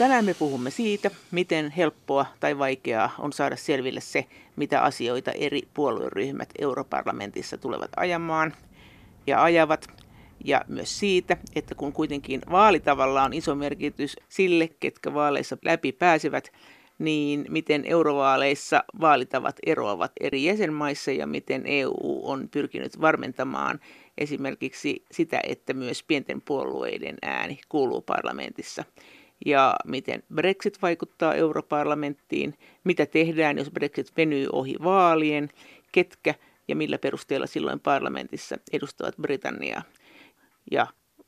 Tänään me puhumme siitä, miten helppoa tai vaikeaa on saada selville se, mitä asioita eri puolueryhmät europarlamentissa tulevat ajamaan ja ajavat. Ja myös siitä, että kun kuitenkin vaalitavalla on iso merkitys sille, ketkä vaaleissa läpi pääsevät, niin miten eurovaaleissa vaalitavat eroavat eri jäsenmaissa ja miten EU on pyrkinyt varmentamaan esimerkiksi sitä, että myös pienten puolueiden ääni kuuluu parlamentissa ja miten Brexit vaikuttaa europarlamenttiin, mitä tehdään, jos Brexit venyy ohi vaalien, ketkä ja millä perusteella silloin parlamentissa edustavat Britanniaa. Ja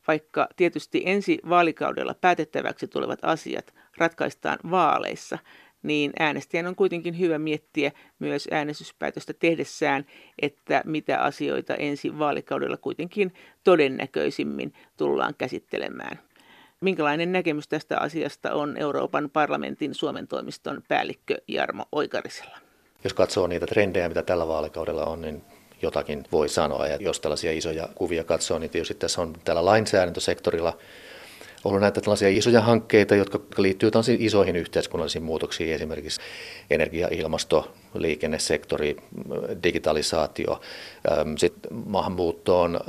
vaikka tietysti ensi vaalikaudella päätettäväksi tulevat asiat ratkaistaan vaaleissa, niin äänestäjän on kuitenkin hyvä miettiä myös äänestyspäätöstä tehdessään, että mitä asioita ensi vaalikaudella kuitenkin todennäköisimmin tullaan käsittelemään. Minkälainen näkemys tästä asiasta on Euroopan parlamentin Suomen toimiston päällikkö Jarmo Oikarisella? Jos katsoo niitä trendejä, mitä tällä vaalikaudella on, niin jotakin voi sanoa. Ja jos tällaisia isoja kuvia katsoo, niin tietysti tässä on tällä lainsäädäntösektorilla ollut näitä tällaisia isoja hankkeita, jotka liittyvät isoihin yhteiskunnallisiin muutoksiin, esimerkiksi energia, ilmasto, liikennesektori, digitalisaatio, sitten maahanmuuttoon,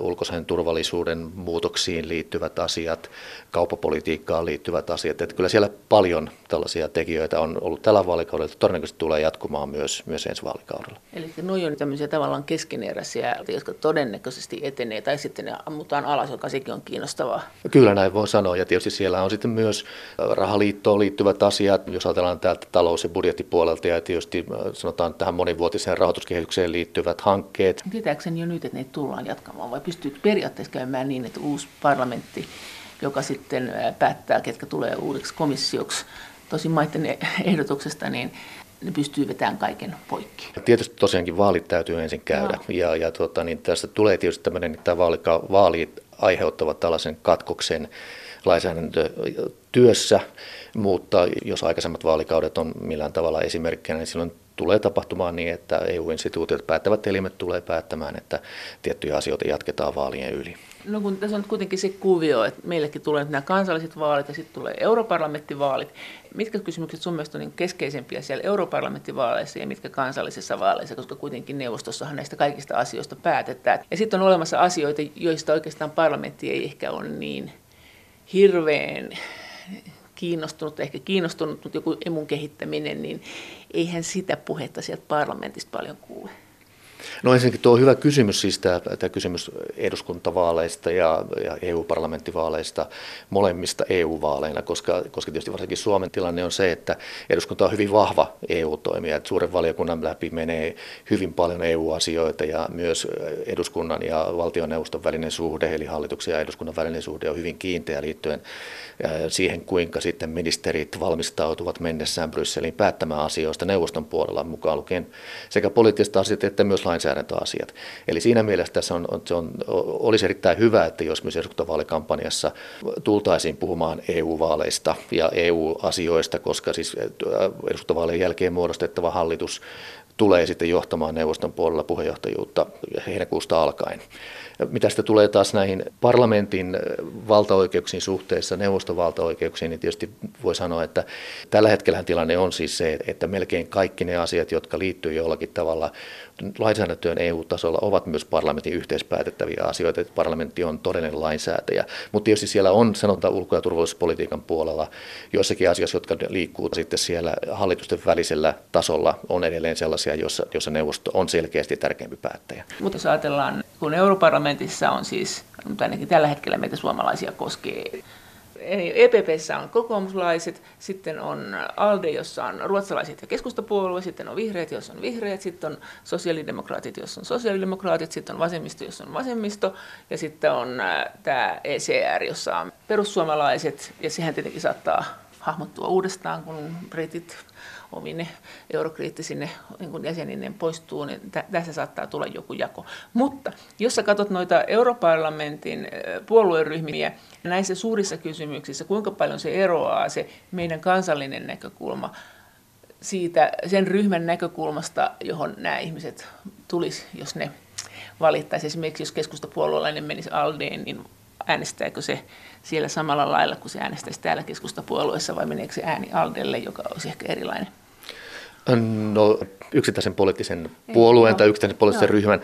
ulkoisen turvallisuuden muutoksiin liittyvät asiat, kauppapolitiikkaan liittyvät asiat. Että kyllä siellä paljon tällaisia tekijöitä on ollut tällä vaalikaudella, todennäköisesti tulee jatkumaan myös, myös ensi vaalikaudella. Eli nuo on tämmöisiä tavallaan keskeneräisiä, jotka todennäköisesti etenee, tai sitten ne ammutaan alas, joka sekin on kiinnostavaa. Kyllä näin voi sanoa, ja tietysti siellä on sitten myös rahaliittoon liittyvät asiat, jos ajatellaan täältä talous- ja budjettipuolelta, ja tietysti sanotaan tähän monivuotiseen rahoituskehitykseen liittyvät hankkeet. Tietääkseni jo nyt, että ne tullaan jatkamaan, vai pystyykö periaatteessa käymään niin, että uusi parlamentti, joka sitten päättää, ketkä tulee uudeksi komissioksi, tosi maiden ehdotuksesta, niin ne pystyy vetämään kaiken poikki. Tietysti tosiaankin vaalit täytyy ensin käydä. No. Ja, ja tuota, niin tästä tulee tietysti tämmöinen, että vaalit aiheuttavat tällaisen katkoksen lainsäädäntötyössä, mutta jos aikaisemmat vaalikaudet on millään tavalla esimerkkinä, niin silloin tulee tapahtumaan niin, että EU-instituutiot päättävät elimet tulee päättämään, että tiettyjä asioita jatketaan vaalien yli. No kun tässä on kuitenkin se kuvio, että meillekin tulee nämä kansalliset vaalit ja sitten tulee europarlamenttivaalit. Mitkä kysymykset sun mielestä on niin keskeisempiä siellä europarlamenttivaaleissa ja mitkä kansallisissa vaaleissa, koska kuitenkin neuvostossahan näistä kaikista asioista päätetään. Ja sitten on olemassa asioita, joista oikeastaan parlamentti ei ehkä ole niin hirveän kiinnostunut, ehkä kiinnostunut, mutta joku emun kehittäminen, niin eihän sitä puhetta sieltä parlamentista paljon kuule. No ensinnäkin tuo on hyvä kysymys, siis tämä, tämä kysymys eduskuntavaaleista ja, ja EU-parlamenttivaaleista, molemmista EU-vaaleina, koska, koska tietysti varsinkin Suomen tilanne on se, että eduskunta on hyvin vahva EU-toimija, että suuren valiokunnan läpi menee hyvin paljon EU-asioita ja myös eduskunnan ja valtioneuvoston välinen suhde, eli hallituksen ja eduskunnan välinen suhde on hyvin kiinteä liittyen siihen, kuinka sitten ministerit valmistautuvat mennessään Brysseliin päättämään asioista neuvoston puolella mukaan lukien sekä poliittiset asiat että myös lainsäädäntöasiat. Eli siinä mielessä tässä on, on, se on, olisi erittäin hyvä, että jos myös eduskuntavaalikampanjassa tultaisiin puhumaan EU-vaaleista ja EU-asioista, koska siis eduskuntavaalien jälkeen muodostettava hallitus tulee sitten johtamaan neuvoston puolella puheenjohtajuutta heinäkuusta alkaen. Mitä sitten tulee taas näihin parlamentin valtaoikeuksiin suhteessa neuvoston valtaoikeuksiin, niin tietysti voi sanoa, että tällä hetkellä tilanne on siis se, että melkein kaikki ne asiat, jotka liittyy jollakin tavalla lainsäädäntöön EU-tasolla, ovat myös parlamentin yhteispäätettäviä asioita, että parlamentti on todellinen lainsäätäjä. Mutta tietysti siellä on sanotaan ulko- ja turvallisuuspolitiikan puolella joissakin asioissa, jotka liikkuu sitten siellä hallitusten välisellä tasolla, on edelleen sellaisia, joissa, joissa neuvosto on selkeästi tärkeämpi päättäjä. Mutta jos ajatellaan, kun europarlamentissa on siis, mutta ainakin tällä hetkellä meitä suomalaisia koskee EPPssä on kokoomuslaiset, sitten on ALDE, jossa on ruotsalaiset ja keskustapuolue, sitten on vihreät, jossa on vihreät, sitten on sosiaalidemokraatit, jossa on sosiaalidemokraatit, sitten on vasemmisto, jossa on vasemmisto, ja sitten on äh, tämä ECR, jossa on perussuomalaiset, ja sehän tietenkin saattaa hahmottua uudestaan, kun britit omine eurokriittisine niin jäsenineen poistuu, niin tässä saattaa tulla joku jako. Mutta jos sä katsot noita europarlamentin puolueryhmiä näissä suurissa kysymyksissä, kuinka paljon se eroaa se meidän kansallinen näkökulma siitä, sen ryhmän näkökulmasta, johon nämä ihmiset tulisi, jos ne valittaisi. Esimerkiksi jos keskustapuolueelainen menisi Aldeen, niin äänestääkö se siellä samalla lailla kuin se äänestäisi täällä keskustapuolueessa vai meneekö se ääni Aldelle, joka olisi ehkä erilainen? No yksittäisen poliittisen puolueen Ei, tai yksittäisen poliittisen joo. ryhmän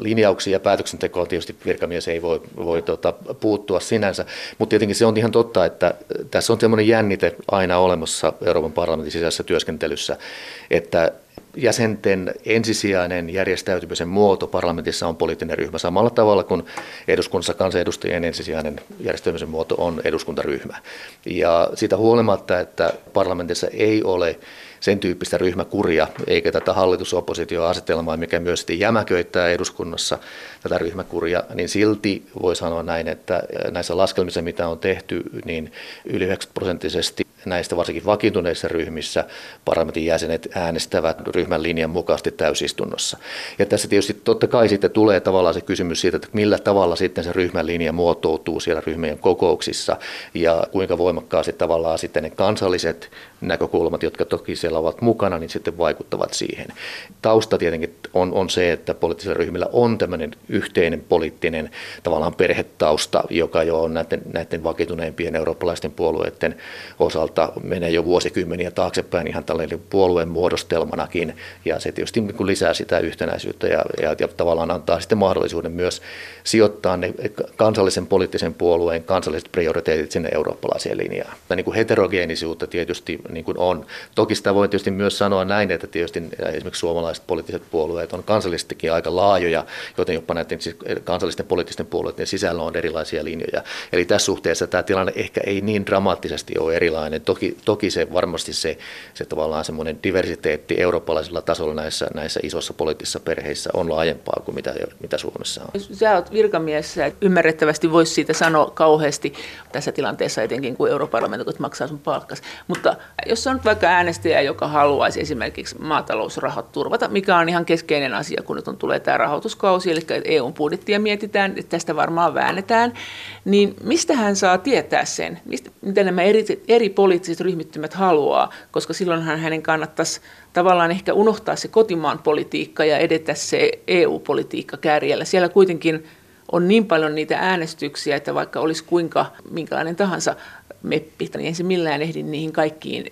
linjauksia ja päätöksentekoon tietysti virkamies ei voi, voi tuota, puuttua sinänsä, mutta tietenkin se on ihan totta, että tässä on sellainen jännite aina olemassa Euroopan parlamentin sisäisessä työskentelyssä, että jäsenten ensisijainen järjestäytymisen muoto parlamentissa on poliittinen ryhmä samalla tavalla kuin eduskunnassa kansanedustajien ensisijainen järjestäytymisen muoto on eduskuntaryhmä. Ja siitä huolimatta, että parlamentissa ei ole sen tyyppistä ryhmäkuria, eikä tätä hallitusoppositioasetelmaa, mikä myös jämäköittää eduskunnassa tätä ryhmäkuria, niin silti voi sanoa näin, että näissä laskelmissa, mitä on tehty, niin yli 90 prosenttisesti näistä varsinkin vakiintuneissa ryhmissä parlamentin jäsenet äänestävät ryhmän linjan mukaisesti täysistunnossa. Ja tässä tietysti totta kai sitten tulee tavallaan se kysymys siitä, että millä tavalla sitten se ryhmän linja muotoutuu siellä ryhmien kokouksissa ja kuinka voimakkaasti tavallaan sitten ne kansalliset näkökulmat, jotka toki siellä ovat mukana, niin sitten vaikuttavat siihen. Tausta tietenkin on, on se, että poliittisilla ryhmillä on tämmöinen yhteinen poliittinen tavallaan perhetausta, joka jo on näiden, näiden vakiintuneimpien eurooppalaisten puolueiden osalta menee jo vuosikymmeniä taaksepäin ihan tällainen puolueen muodostelmanakin, ja se tietysti niin lisää sitä yhtenäisyyttä ja, ja, ja tavallaan antaa sitten mahdollisuuden myös sijoittaa ne kansallisen poliittisen puolueen kansalliset prioriteetit sinne eurooppalaiseen linjaan. Ja niin kuin heterogeenisuutta tietysti niin kuin on. Toki sitä voi tietysti myös sanoa näin, että tietysti esimerkiksi suomalaiset poliittiset puolueet on kansallisestikin aika laajoja, joten jopa näiden siis kansallisten poliittisten puolueiden sisällä on erilaisia linjoja. Eli tässä suhteessa tämä tilanne ehkä ei niin dramaattisesti ole erilainen. Toki, toki se varmasti se, se tavallaan semmoinen diversiteetti eurooppalaisella tasolla näissä, näissä isossa poliittisissa perheissä on laajempaa kuin mitä, mitä Suomessa on. Sä olet virkamies, ymmärrettävästi voisi siitä sanoa kauheasti tässä tilanteessa etenkin, kun europarlamentit maksaa sun palkkas. Mutta jos on vaikka äänestäjä, joka haluaisi esimerkiksi maatalousrahat turvata, mikä on ihan keskeinen asia, kun nyt on tulee tämä rahoituskausi, eli EU-budjettia mietitään, että tästä varmaan väännetään, niin mistä hän saa tietää sen, mistä, mitä nämä eri, eri poliittiset ryhmittymät haluaa, koska silloinhan hänen kannattaisi tavallaan ehkä unohtaa se kotimaan politiikka ja edetä se EU-politiikka kärjellä. Siellä kuitenkin on niin paljon niitä äänestyksiä, että vaikka olisi kuinka minkälainen tahansa meppi, niin ei se millään ehdi niihin kaikkiin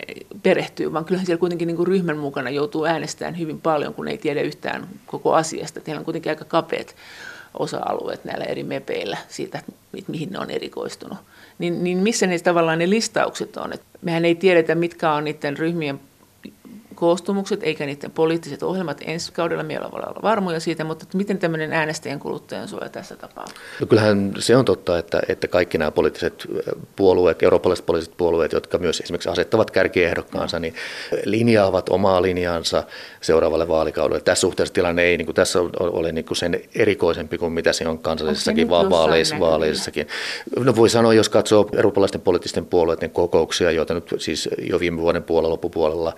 perehtyä, vaan kyllähän siellä kuitenkin niin kuin ryhmän mukana joutuu äänestämään hyvin paljon, kun ei tiedä yhtään koko asiasta. Teillä on kuitenkin aika kapeat osa-alueet näillä eri mepeillä siitä, mihin ne on erikoistunut. Niin, niin missä ne tavallaan ne listaukset on? Et mehän ei tiedetä, mitkä on niiden ryhmien koostumukset eikä niiden poliittiset ohjelmat ensi kaudella. Meillä voi olla varmoja siitä, mutta miten tämmöinen äänestäjän kuluttajan suoja tässä tapauksessa? No kyllähän se on totta, että, että kaikki nämä poliittiset puolueet, eurooppalaiset poliittiset puolueet, jotka myös esimerkiksi asettavat kärkiehdokkaansa, niin linjaavat omaa linjansa seuraavalle vaalikaudelle. Tässä suhteessa tilanne ei niin kuin tässä ole niin kuin sen erikoisempi kuin mitä se on kansallisessakin vaan vaaleissa, vaaleissakin. No voi sanoa, jos katsoo eurooppalaisten poliittisten puolueiden kokouksia, joita nyt siis jo viime vuoden puolella loppupuolella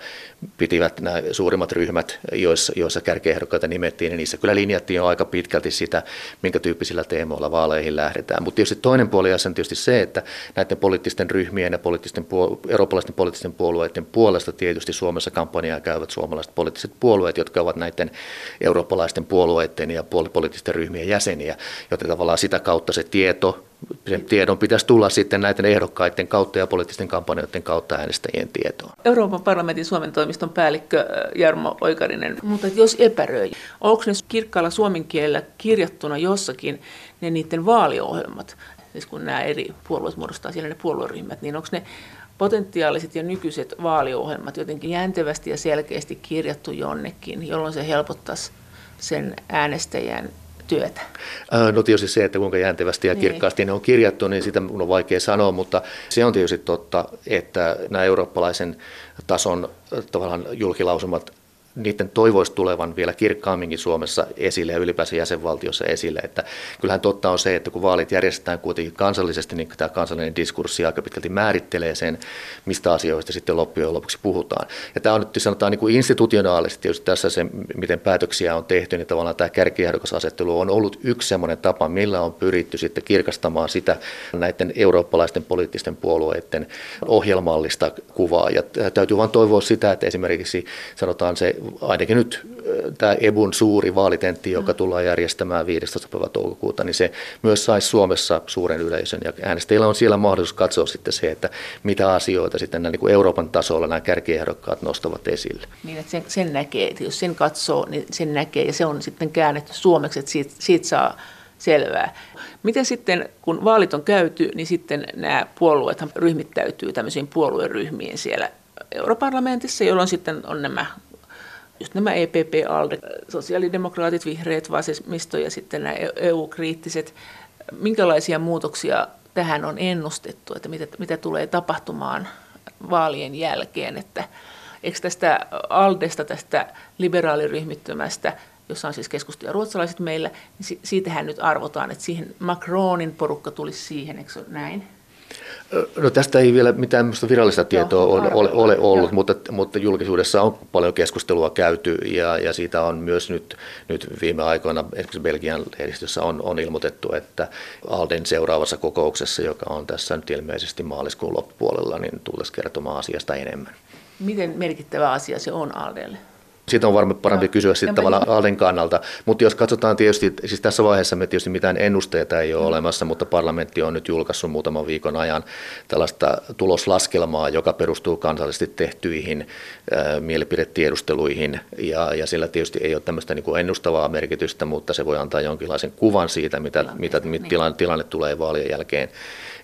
piti pitivät nämä suurimmat ryhmät, joissa, joissa kärkiehdokkaita nimettiin, niin niissä kyllä linjattiin jo aika pitkälti sitä, minkä tyyppisillä teemoilla vaaleihin lähdetään. Mutta tietysti toinen puoli on tietysti se, että näiden poliittisten ryhmien ja poliittisten puol- eurooppalaisten poliittisten puolueiden puolesta tietysti Suomessa kampanjaa käyvät suomalaiset poliittiset puolueet, jotka ovat näiden eurooppalaisten puolueiden ja poliittisten ryhmien jäseniä, joten tavallaan sitä kautta se tieto tiedon pitäisi tulla sitten näiden ehdokkaiden kautta ja poliittisten kampanjoiden kautta äänestäjien tietoon. Euroopan parlamentin Suomen toimiston päällikkö äh, Jarmo Oikarinen, mutta jos epäröi, onko ne kirkkaalla suomen kielellä kirjattuna jossakin ne niiden vaaliohjelmat, siis kun nämä eri puolueet muodostaa siellä ne puolueryhmät, niin onko ne potentiaaliset ja nykyiset vaaliohjelmat jotenkin jäntevästi ja selkeästi kirjattu jonnekin, jolloin se helpottaisi sen äänestäjän työtä? No tietysti se, että kuinka jäntevästi ja niin. kirkkaasti niin. ne on kirjattu, niin sitä on vaikea sanoa, mutta se on tietysti totta, että nämä eurooppalaisen tason tavallaan julkilausumat niiden toivoisi tulevan vielä kirkkaamminkin Suomessa esille ja ylipäänsä jäsenvaltiossa esille. Että kyllähän totta on se, että kun vaalit järjestetään kuitenkin kansallisesti, niin tämä kansallinen diskurssi aika pitkälti määrittelee sen, mistä asioista sitten loppujen lopuksi puhutaan. Ja tämä on nyt sanotaan niin kuin institutionaalisesti tietysti tässä se, miten päätöksiä on tehty, niin tavallaan tämä kärkiehdokasasettelu on ollut yksi sellainen tapa, millä on pyritty sitten kirkastamaan sitä näiden eurooppalaisten poliittisten puolueiden ohjelmallista kuvaa. Ja täytyy vain toivoa sitä, että esimerkiksi sanotaan se ainakin nyt tämä EBUn suuri vaalitentti, joka mm. tullaan järjestämään 15. päivä toukokuuta, niin se myös saisi Suomessa suuren yleisön. Ja äänestäjillä on siellä mahdollisuus katsoa sitten se, että mitä asioita sitten niin kuin Euroopan tasolla nämä kärkiehdokkaat nostavat esille. Niin, että sen, sen näkee, että jos sen katsoo, niin sen näkee ja se on sitten käännetty suomeksi, että siitä, siitä saa selvää. Miten sitten, kun vaalit on käyty, niin sitten nämä puolueet ryhmittäytyy tämmöisiin puolueryhmiin siellä europarlamentissa, jolloin sitten on nämä just nämä EPP, ALDE, sosiaalidemokraatit, vihreät, vasemmisto ja sitten nämä EU-kriittiset. Minkälaisia muutoksia tähän on ennustettu, että mitä, mitä tulee tapahtumaan vaalien jälkeen, että eikö tästä ALDEsta, tästä liberaaliryhmittymästä, jossa on siis keskusta ruotsalaiset meillä, niin siitähän nyt arvotaan, että siihen Macronin porukka tulisi siihen, eikö se ole näin? No tästä ei vielä mitään virallista tietoa ole, ole, ole ollut, mutta, mutta julkisuudessa on paljon keskustelua käyty ja, ja siitä on myös nyt, nyt viime aikoina esimerkiksi Belgian lehdistössä on, on ilmoitettu, että Alden seuraavassa kokouksessa, joka on tässä nyt ilmeisesti maaliskuun loppupuolella, niin tulisi kertomaan asiasta enemmän. Miten merkittävä asia se on Aldelle? Siitä on varmaan parempi no, kysyä sitten tavallaan Alden kannalta. Mutta jos katsotaan tietysti, siis tässä vaiheessa me tietysti mitään ennusteita ei ole mm. olemassa, mutta parlamentti on nyt julkaissut muutaman viikon ajan tällaista tuloslaskelmaa, joka perustuu kansallisesti tehtyihin äh, mielipidetiedusteluihin. Ja, ja sillä tietysti ei ole tämmöistä niin kuin ennustavaa merkitystä, mutta se voi antaa jonkinlaisen kuvan siitä, mitä, mitä, mitä niin. tilanne, tilanne tulee vaalien jälkeen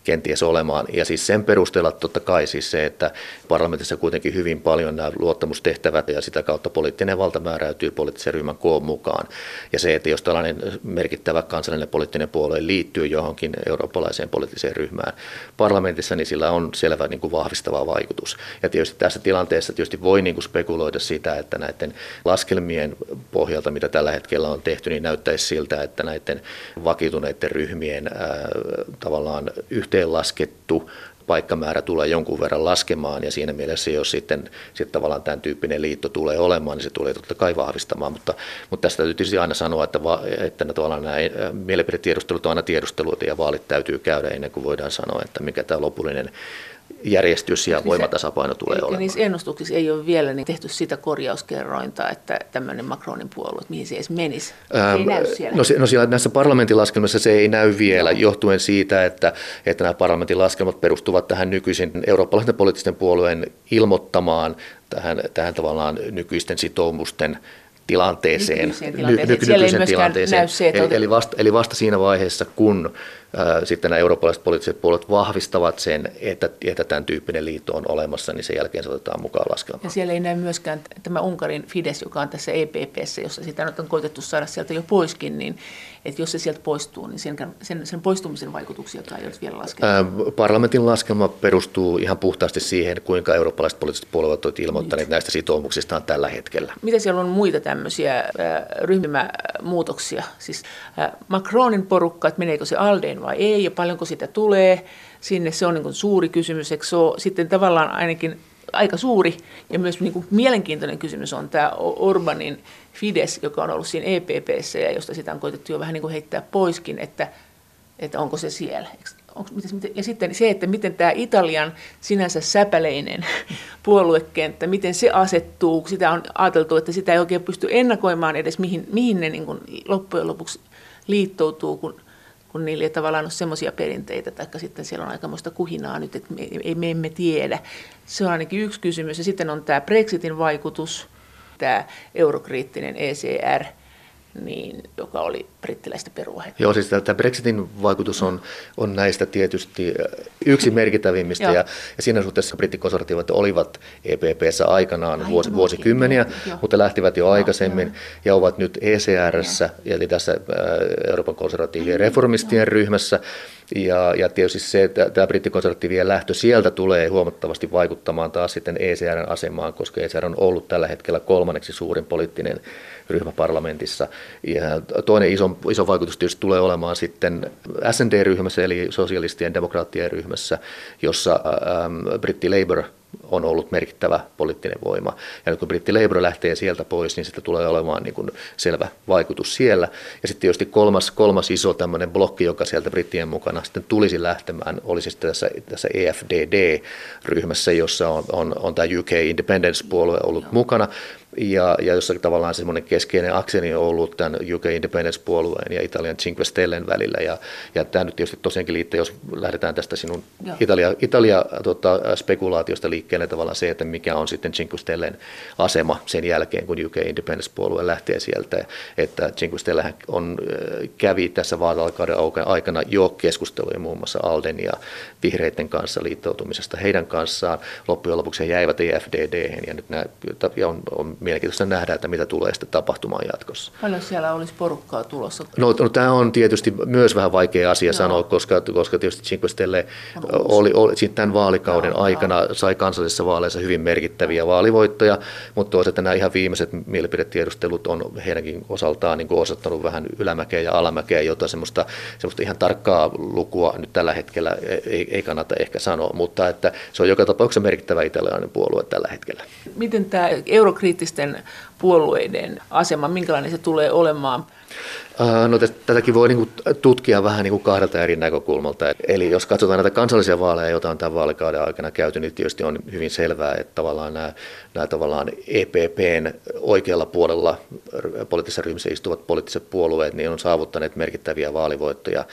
kenties olemaan. Ja siis sen perusteella totta kai siis se, että parlamentissa kuitenkin hyvin paljon nämä luottamustehtävät ja sitä kautta poliittinen valta määräytyy poliittisen ryhmän koon mukaan. Ja se, että jos tällainen merkittävä kansallinen poliittinen puolue liittyy johonkin eurooppalaiseen poliittiseen ryhmään parlamentissa, niin sillä on selvä niin kuin vahvistava vaikutus. Ja tietysti tässä tilanteessa tietysti voi niin kuin spekuloida sitä, että näiden laskelmien pohjalta, mitä tällä hetkellä on tehty, niin näyttäisi siltä, että näiden vakituneiden ryhmien ää, tavallaan yhteenlaskettu paikkamäärä tulee jonkun verran laskemaan ja siinä mielessä, jos sitten, sitten tavallaan tämän tyyppinen liitto tulee olemaan, niin se tulee totta kai vahvistamaan, mutta, mutta tästä täytyy tietysti aina sanoa, että, va, että tavallaan nämä mielipidetiedustelut on aina tiedusteluita ja vaalit täytyy käydä ennen kuin voidaan sanoa, että mikä tämä lopullinen järjestys ja voimatasapaino tulee eli, olemaan. Niissä ennustuksissa ei ole vielä niin tehty sitä korjauskerrointa, että tämmöinen Macronin puolue, mihin se edes menisi. Se ähm, ei näy siellä. No, no siellä näissä parlamentilaskelmissa se ei näy vielä, no. johtuen siitä, että, että nämä parlamentilaskelmat perustuvat tähän nykyisin eurooppalaisten poliittisten puolueen ilmoittamaan tähän, tähän tavallaan nykyisten sitoumusten tilanteeseen, nykyiseen tilanteeseen. Ny, nykyiseen tilanteeseen. Se, eli, eli, vasta, eli vasta siinä vaiheessa, kun sitten nämä eurooppalaiset poliittiset puolet vahvistavat sen, että, että tämän tyyppinen liitto on olemassa, niin sen jälkeen se otetaan mukaan laskelmaan. Ja siellä ei näy myöskään tämä Unkarin Fides, joka on tässä EPPssä, jossa sitä nyt on koitettu saada sieltä jo poiskin, niin että jos se sieltä poistuu, niin sen, sen, sen poistumisen vaikutuksia ei ole vielä laskelma. Parlamentin laskelma perustuu ihan puhtaasti siihen, kuinka eurooppalaiset poliittiset puolueet ovat ilmoittaneet Nyt. näistä sitoumuksistaan tällä hetkellä. Mitä siellä on muita tämmöisiä ryhmämuutoksia? Siis Macronin porukka, että meneekö se Aldeen vai ei ja paljonko sitä tulee sinne, se on niin kuin suuri kysymys. Eikö se ole sitten tavallaan ainakin aika suuri ja myös niin kuin mielenkiintoinen kysymys on tämä Orbanin Fides, joka on ollut siinä EPPssä ja josta sitä on koitettu jo vähän niin kuin heittää poiskin, että, että onko se siellä. Onko, ja sitten se, että miten tämä Italian sinänsä säpäleinen puoluekenttä, miten se asettuu, sitä on ajateltu, että sitä ei oikein pysty ennakoimaan edes, mihin, mihin ne niin kuin loppujen lopuksi liittoutuu, kun kun niillä ei tavallaan ole semmoisia perinteitä, tai sitten siellä on aikamoista kuhinaa nyt, että me, ei, me emme tiedä. Se on ainakin yksi kysymys. Ja sitten on tämä Brexitin vaikutus, tämä eurokriittinen ECR – niin, joka oli brittiläistä perua. Joo, siis tämä Brexitin vaikutus on, on näistä tietysti äh, yksi merkittävimmistä, ja, ja siinä suhteessa brittikonservatiivit olivat EPPssä aikanaan Ai, vuos, vuosikymmeniä, jo. mutta lähtivät jo aikaisemmin no, ja ovat nyt ECRssä, eli tässä äh, Euroopan konservatiivien reformistien ryhmässä, ja, ja tietysti se, että tämä brittikonservatiivien lähtö sieltä tulee huomattavasti vaikuttamaan taas sitten ECRn asemaan, koska ECR on ollut tällä hetkellä kolmanneksi suurin poliittinen ryhmä parlamentissa. Ja toinen iso, iso vaikutus tietysti tulee olemaan sitten SND-ryhmässä, eli sosialistien demokraattien ryhmässä, jossa ähm, britti Labour on ollut merkittävä poliittinen voima. Ja nyt kun britti Labour lähtee sieltä pois, niin sitä tulee olemaan niin kuin selvä vaikutus siellä. Ja sitten tietysti kolmas, kolmas iso tämmöinen blokki, joka sieltä brittien mukana sitten tulisi lähtemään, olisi sitten tässä, tässä EFDD-ryhmässä, jossa on, on, on tämä UK Independence-puolue ollut mukana, ja, ja jossakin tavallaan semmoinen keskeinen akseni on ollut tämän UK Independence-puolueen ja Italian Cinque Stellen välillä. Ja, ja tämä nyt tietysti tosiaankin liittyy, jos lähdetään tästä sinun Joo. Italia, Italia tota, spekulaatiosta liikkeelle tavallaan se, että mikä on sitten Cinque Stellen asema sen jälkeen, kun UK Independence-puolue lähtee sieltä. Että Cinque Stelle on, kävi tässä vaalikauden aikana jo keskusteluja muun muassa Alden ja vihreiden kanssa liittoutumisesta heidän kanssaan. Loppujen lopuksi he jäivät EFDD ja nyt nämä, ja on, on mielenkiintoista nähdä, että mitä tulee sitten tapahtumaan jatkossa. Paljon siellä olisi porukkaa tulossa? No, no tämä on tietysti myös vähän vaikea asia Joo. sanoa, koska, koska tietysti Cinque Stelle oli, oli, oli tämän vaalikauden Joo, aikana sai kansallisissa vaaleissa hyvin merkittäviä vaalivoittoja, mutta toisaalta nämä ihan viimeiset mielipidetiedustelut on heidänkin osaltaan niin kuin osoittanut vähän ylämäkeä ja alamäkeä, jota semmoista, semmoista ihan tarkkaa lukua nyt tällä hetkellä ei, ei kannata ehkä sanoa, mutta että se on joka tapauksessa merkittävä italialainen puolue tällä hetkellä. Miten tämä eurokriittinen poliittisten puolueiden asema, minkälainen se tulee olemaan? No tätäkin voi niinku tutkia vähän niinku kahdelta eri näkökulmalta. Eli jos katsotaan näitä kansallisia vaaleja, joita on tämän vaalikauden aikana käyty, niin tietysti on hyvin selvää, että tavallaan nämä, nämä tavallaan EPPn oikealla puolella poliittisessa ryhmissä istuvat poliittiset puolueet niin on saavuttaneet merkittäviä vaalivoittoja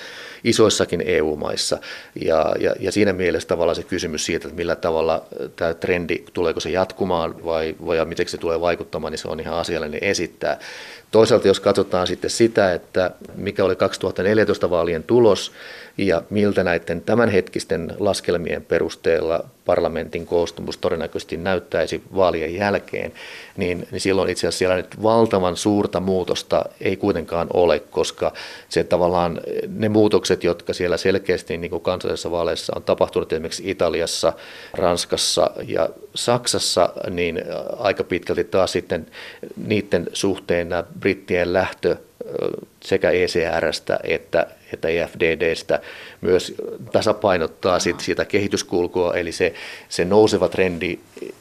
isoissakin EU-maissa. Ja, ja, ja siinä mielessä tavallaan se kysymys siitä, että millä tavalla tämä trendi, tuleeko se jatkumaan vai, vai miten se tulee vaikuttamaan, niin se on ihan asiallinen esittää. Toisaalta jos katsotaan sitten sitä, että mikä oli 2014 vaalien tulos ja miltä näiden tämänhetkisten laskelmien perusteella parlamentin koostumus todennäköisesti näyttäisi vaalien jälkeen, niin, niin silloin itse asiassa siellä nyt valtavan suurta muutosta ei kuitenkaan ole, koska se tavallaan ne muutokset, jotka siellä selkeästi niin kuin kansallisessa vaaleissa on tapahtunut esimerkiksi Italiassa, Ranskassa ja Saksassa, niin aika pitkälti taas sitten niiden suhteen nämä brittien lähtö sekä ECRstä että, että EFDDstä myös tasapainottaa sit sitä kehityskulkua, eli se, se nouseva trendi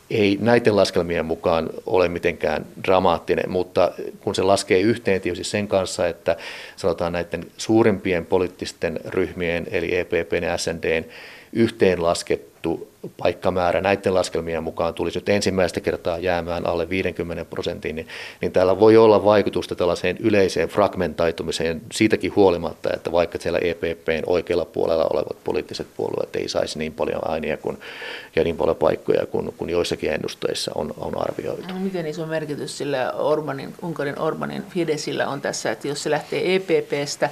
ei näiden laskelmien mukaan ole mitenkään dramaattinen, mutta kun se laskee yhteen tietysti sen kanssa, että sanotaan näiden suurimpien poliittisten ryhmien, eli EPP ja SNDn yhteenlaskettu paikkamäärä näiden laskelmien mukaan tulisi nyt ensimmäistä kertaa jäämään alle 50 prosenttiin, niin, niin täällä voi olla vaikutusta tällaiseen yleiseen fragmentoitumiseen siitäkin huolimatta, että vaikka siellä EPPn oikealla puolella olevat poliittiset puolueet ei saisi niin paljon ääniä kuin, ja niin paljon paikkoja kuin, kuin joissakin ennusteissa on, on arvioitu. No, miten iso merkitys sillä Orbanin, Unkarin Orbanin Fidesillä on tässä, että jos se lähtee EPPstä,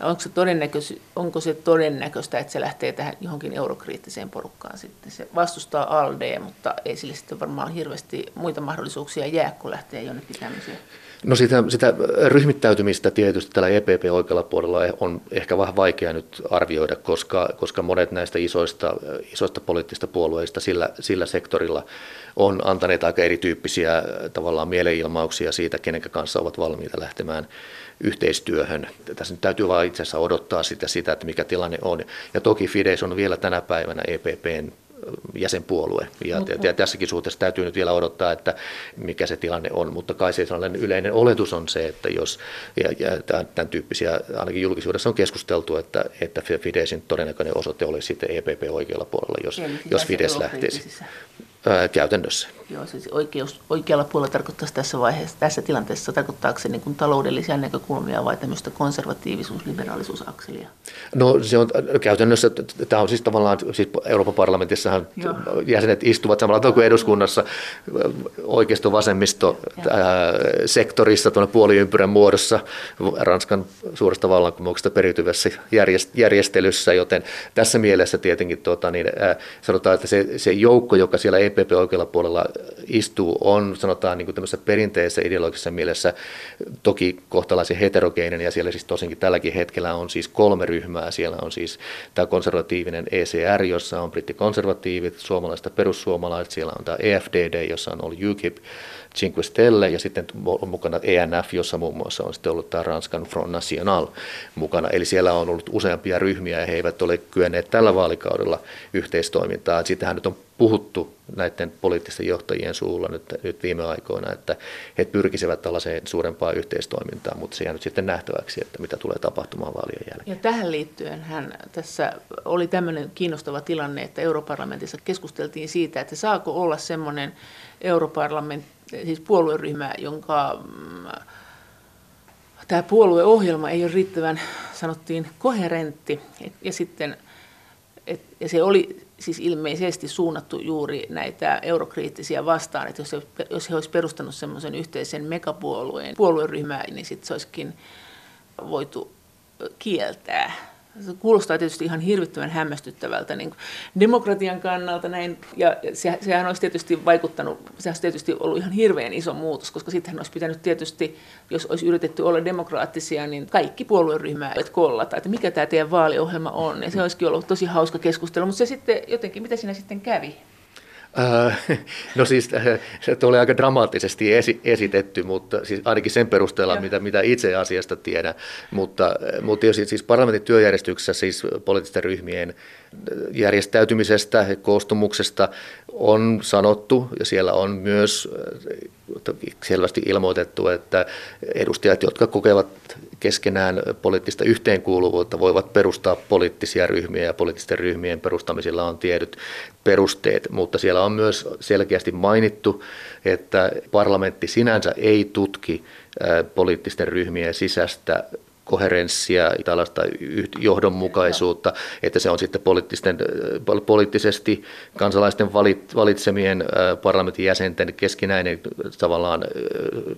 Onko se, todennäköis, onko se todennäköistä, että se lähtee tähän johonkin eurokriittiseen porukkaan sitten? Se vastustaa ALDE, mutta ei sille sitten varmaan hirveästi muita mahdollisuuksia jää, kun lähtee jonnekin tämmöiseen. No sitä, sitä ryhmittäytymistä tietysti tällä EPP oikealla puolella on ehkä vähän vaikea nyt arvioida, koska, koska monet näistä isoista, isoista poliittisista puolueista sillä, sillä sektorilla on antaneet aika erityyppisiä tavallaan mielenilmauksia siitä, kenen kanssa ovat valmiita lähtemään yhteistyöhön. Tässä nyt täytyy vaan itse asiassa odottaa sitä, sitä, että mikä tilanne on. Ja toki Fides on vielä tänä päivänä EPPn jäsenpuolue. Ja, mutta, ja tässäkin suhteessa täytyy nyt vielä odottaa, että mikä se tilanne on. Mutta kai se yleinen oletus on se, että jos, ja, ja tämän tyyppisiä, ainakin julkisuudessa on keskusteltu, että, että Fidesin todennäköinen osoite olisi sitten EPP oikealla puolella, jos, jos Fides lähtisi ää, käytännössä. Joo, siis oikeus, oikealla puolella tarkoittaisi tässä vaiheessa, tässä tilanteessa, tarkoittaako se niin kuin taloudellisia näkökulmia vai tämmöistä konservatiivisuus-liberaalisuusakselia? No se on käytännössä, tämä on siis tavallaan, siis Euroopan parlamentissahan Joo. jäsenet istuvat samalla tavalla kuin eduskunnassa oikeisto-vasemmisto sektorissa tuonne puoliympyrän muodossa Ranskan suuresta vallankumouksesta periytyvässä järjestelyssä, joten tässä mielessä tietenkin tuota, niin, sanotaan, että se, se joukko, joka siellä EPP oikealla puolella istuu, on sanotaan niin kuin perinteisessä ideologisessa mielessä toki kohtalaisen heterogeeninen ja siellä siis tosinkin tälläkin hetkellä on siis kolme ryhmää. Siellä on siis tämä konservatiivinen ECR, jossa on brittikonservatiivit, suomalaiset perussuomalaiset, siellä on tämä EFDD, jossa on ollut UKIP, Cinque Stelle ja sitten on mukana ENF, jossa muun muassa on sitten ollut tämä Ranskan Front National mukana. Eli siellä on ollut useampia ryhmiä ja he eivät ole kyenneet tällä vaalikaudella yhteistoimintaan. Sittenhän nyt on puhuttu näiden poliittisten johtajien suulla nyt, nyt viime aikoina, että he pyrkisivät tällaiseen suurempaan yhteistoimintaan, mutta se jää nyt sitten nähtäväksi, että mitä tulee tapahtumaan vaalien jälkeen. Ja tähän liittyen hän tässä oli tämmöinen kiinnostava tilanne, että europarlamentissa keskusteltiin siitä, että saako olla semmoinen europarlament, siis puolueryhmä, jonka mm, tämä puolueohjelma ei ole riittävän, sanottiin, koherentti. Ja sitten et, ja se oli siis ilmeisesti suunnattu juuri näitä eurokriittisiä vastaan, että jos, jos he olisivat perustanut semmoisen yhteisen megapuolueen puolueryhmää, niin sitten se olisikin voitu kieltää. Se kuulostaa tietysti ihan hirvittävän hämmästyttävältä niin demokratian kannalta näin, ja se, sehän olisi tietysti vaikuttanut, sehän olisi tietysti ollut ihan hirveän iso muutos, koska sittenhän olisi pitänyt tietysti, jos olisi yritetty olla demokraattisia, niin kaikki puolueryhmät kollata, että mikä tämä teidän vaaliohjelma on, ja se olisikin ollut tosi hauska keskustelu, mutta se sitten jotenkin, mitä siinä sitten kävi? Äh, no siis se oli aika dramaattisesti esi- esitetty, mutta siis ainakin sen perusteella, mitä, mitä itse asiasta tiedän. Mutta, mutta tietysti siis parlamentin työjärjestyksessä siis poliittisten ryhmien järjestäytymisestä ja koostumuksesta on sanottu, ja siellä on myös selvästi ilmoitettu, että edustajat, jotka kokevat keskenään poliittista yhteenkuuluvuutta, voivat perustaa poliittisia ryhmiä, ja poliittisten ryhmien perustamisilla on tiedyt perusteet, mutta siellä on myös selkeästi mainittu, että parlamentti sinänsä ei tutki poliittisten ryhmien sisäistä koherenssia, tällaista johdonmukaisuutta, että se on sitten poliittisten, poliittisesti kansalaisten valitsemien parlamentin jäsenten keskinäinen tavallaan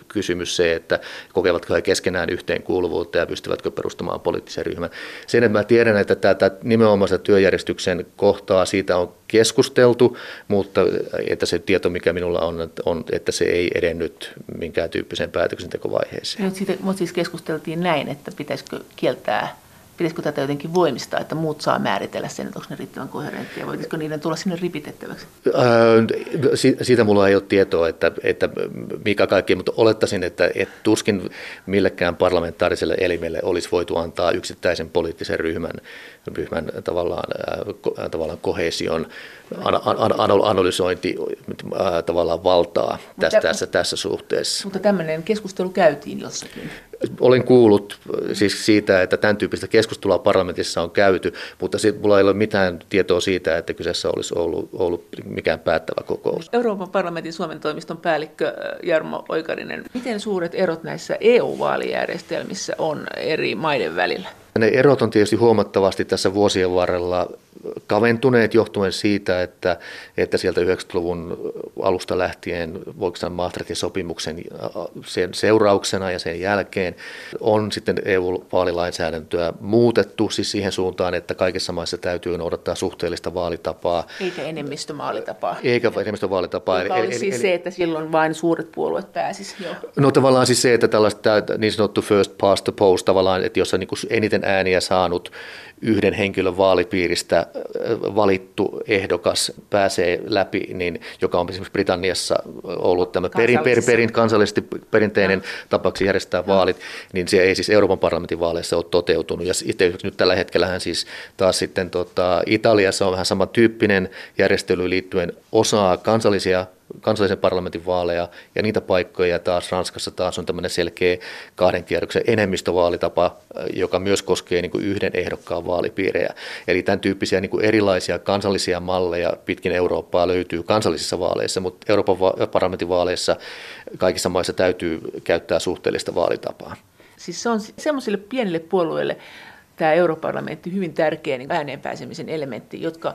kysymys se, että kokevatko he keskenään yhteenkuuluvuutta ja pystyvätkö perustamaan poliittisen ryhmän. Sen, että mä tiedän, että tätä nimenomaista työjärjestyksen kohtaa siitä on keskusteltu, mutta että se tieto, mikä minulla on, on että se ei edennyt minkään tyyppiseen päätöksentekovaiheeseen. Siitä, mutta siis keskusteltiin näin, että pitäisikö kieltää pitäisikö tätä jotenkin voimistaa, että muut saa määritellä sen, että onko ne riittävän koherenttia, voitaisiko niiden tulla sinne ripitettäväksi? Siitä mulla ei ole tietoa, että, että mikä kaikki, mutta olettaisin, että, että tuskin millekään parlamentaariselle elimelle olisi voitu antaa yksittäisen poliittisen ryhmän, ryhmän tavallaan, tavallaan kohesion analysointi tavallaan valtaa tässä, mutta, tässä, tässä suhteessa. Mutta tämmöinen keskustelu käytiin jossakin. Olen kuullut siis siitä, että tämän tyyppistä keskustelua parlamentissa on käyty, mutta sit mulla ei ole mitään tietoa siitä, että kyseessä olisi ollut, ollut mikään päättävä kokous. Euroopan parlamentin Suomen toimiston päällikkö Jarmo Oikarinen, miten suuret erot näissä EU-vaalijärjestelmissä on eri maiden välillä? Ne erot on tietysti huomattavasti tässä vuosien varrella kaventuneet johtuen siitä, että, että sieltä 90-luvun alusta lähtien, voiko sanoa Maastrichtin sopimuksen sen seurauksena ja sen jälkeen on sitten EU-vaalilainsäädäntöä muutettu siis siihen suuntaan, että kaikissa maissa täytyy noudattaa suhteellista vaalitapaa. Eikä enemmistövaalitapaa. Eikä enemmistövaalitapaa. Joka oli siis eli, se, että silloin vain suuret puolueet pääsisivät. No tavallaan siis se, että tällaista niin sanottu first past the post tavallaan, että jos on niin eniten ääniä saanut yhden henkilön vaalipiiristä valittu ehdokas pääsee läpi, niin, joka on esimerkiksi Britanniassa ollut tämä perin, per, perin, kansallisesti perinteinen no. tapaksi järjestää no. vaalit, niin se ei siis Euroopan parlamentin vaaleissa ole toteutunut. Ja itse nyt tällä hetkellähän siis taas sitten tota, Italiassa on vähän samantyyppinen järjestely liittyen osaa kansallisia kansallisen parlamentin vaaleja ja niitä paikkoja taas Ranskassa taas on tämmöinen selkeä kahden kierroksen enemmistövaalitapa, joka myös koskee niin kuin yhden ehdokkaan vaalipiirejä. Eli tämän tyyppisiä niin kuin erilaisia kansallisia malleja pitkin Eurooppaa löytyy kansallisissa vaaleissa, mutta Euroopan parlamentin vaaleissa kaikissa maissa täytyy käyttää suhteellista vaalitapaa. Siis se on semmoisille pienille puolueille tämä europarlamentti hyvin tärkeä niin ääneen pääsemisen elementti, jotka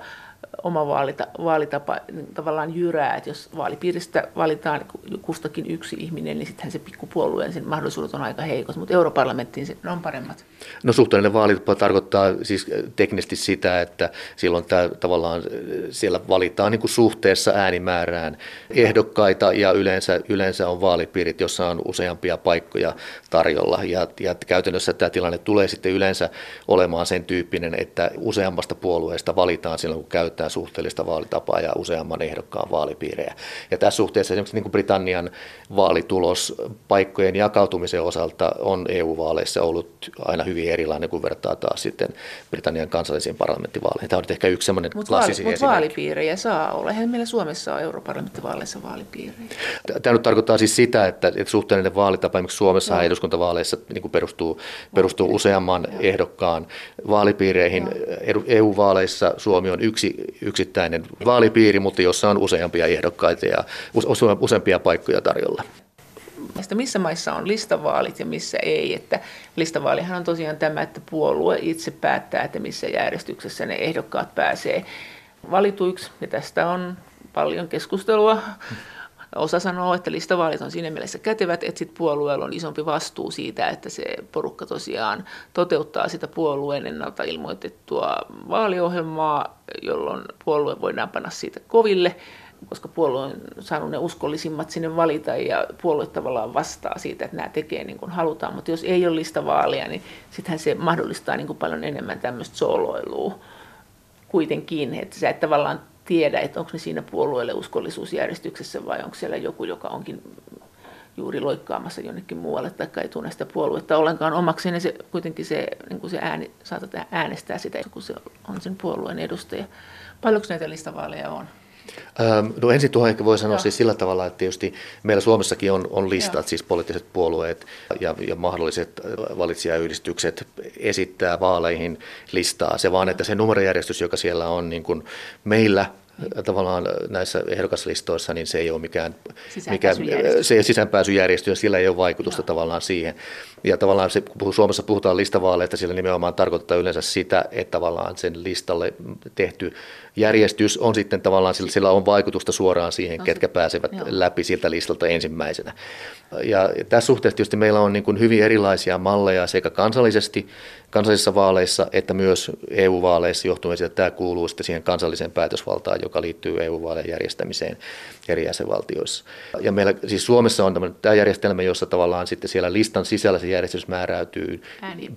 oma vaalita, vaalitapa tavallaan jyrää, että jos vaalipiiristä valitaan kustakin yksi ihminen, niin sittenhän se pikkupuolueen sen mahdollisuudet on aika heikot, mutta europarlamenttiin se, on paremmat. No suhteellinen vaalitapa tarkoittaa siis teknisesti sitä, että silloin tämä, tavallaan siellä valitaan niin kuin suhteessa äänimäärään ehdokkaita ja yleensä, yleensä on vaalipiirit, jossa on useampia paikkoja tarjolla ja, ja käytännössä tämä tilanne tulee sitten yleensä olemaan sen tyyppinen, että useammasta puolueesta valitaan silloin, kun käy käytetään suhteellista vaalitapaa ja useamman ehdokkaan vaalipiirejä. Ja tässä suhteessa esimerkiksi niin kuin Britannian vaalitulos paikkojen jakautumisen osalta on EU-vaaleissa ollut aina hyvin erilainen, kun vertaa taas sitten Britannian kansallisiin parlamenttivaaleihin. Tämä on ehkä yksi sellainen Mutta vaali, mut vaalipiirejä saa olla. Eihän meillä Suomessa ole europarlamenttivaaleissa vaalipiirejä. Tämä nyt tarkoittaa siis sitä, että, että suhteellinen vaalitapa esimerkiksi Suomessa no. eduskuntavaaleissa niin kuin perustuu, perustuu useamman Joo. ehdokkaan vaalipiireihin. Joo. EU-vaaleissa Suomi on yksi yksittäinen vaalipiiri, mutta jossa on useampia ehdokkaita ja useampia paikkoja tarjolla. Missä maissa on listavaalit ja missä ei. Että listavaalihan on tosiaan tämä, että puolue itse päättää, että missä järjestyksessä ne ehdokkaat pääsee valituiksi. Ja tästä on paljon keskustelua. Osa sanoo, että listavaalit on siinä mielessä kätevät, että sit puolueella on isompi vastuu siitä, että se porukka tosiaan toteuttaa sitä puolueen ennalta ilmoitettua vaaliohjelmaa, jolloin puolue voidaan panna siitä koville koska puolue on saanut ne uskollisimmat sinne valita ja puolue tavallaan vastaa siitä, että nämä tekee niin kuin halutaan. Mutta jos ei ole listavaalia, niin sittenhän se mahdollistaa niin kuin paljon enemmän tämmöistä sooloilua kuitenkin, että sä et tavallaan tiedä, että onko ne siinä puolueelle uskollisuusjärjestyksessä vai onko siellä joku, joka onkin juuri loikkaamassa jonnekin muualle tai ei tunne sitä puoluetta ollenkaan omaksi, niin se, kuitenkin se, niin kuin se ääni, saatat äänestää sitä, kun se on sen puolueen edustaja. Paljonko näitä listavaaleja on? No ensin tuohon ehkä voi sanoa siis sillä tavalla, että tietysti meillä Suomessakin on, on listat, Joo. siis poliittiset puolueet ja, ja mahdolliset valitsijayhdistykset esittää vaaleihin listaa. Se vaan, että se numerojärjestys, joka siellä on niin kuin meillä tavallaan näissä ehdokaslistoissa, niin se ei ole mikään, mikään se sisäänpääsyjärjestys, sillä ei ole vaikutusta no. tavallaan siihen. Ja tavallaan se, kun Suomessa puhutaan listavaaleista, sillä nimenomaan tarkoittaa yleensä sitä, että tavallaan sen listalle tehty järjestys on sitten tavallaan, sillä, sillä on vaikutusta suoraan siihen, ketkä pääsevät joo. läpi siltä listalta ensimmäisenä. Ja tässä suhteessa tietysti meillä on niin kuin hyvin erilaisia malleja sekä kansallisesti, kansallisissa vaaleissa, että myös EU-vaaleissa johtuen siitä, että tämä kuuluu sitten siihen kansalliseen päätösvaltaan, joka liittyy EU-vaalien järjestämiseen eri jäsenvaltioissa. Ja meillä siis Suomessa on tämä järjestelmä, jossa tavallaan sitten siellä listan sisällä se järjestys määräytyy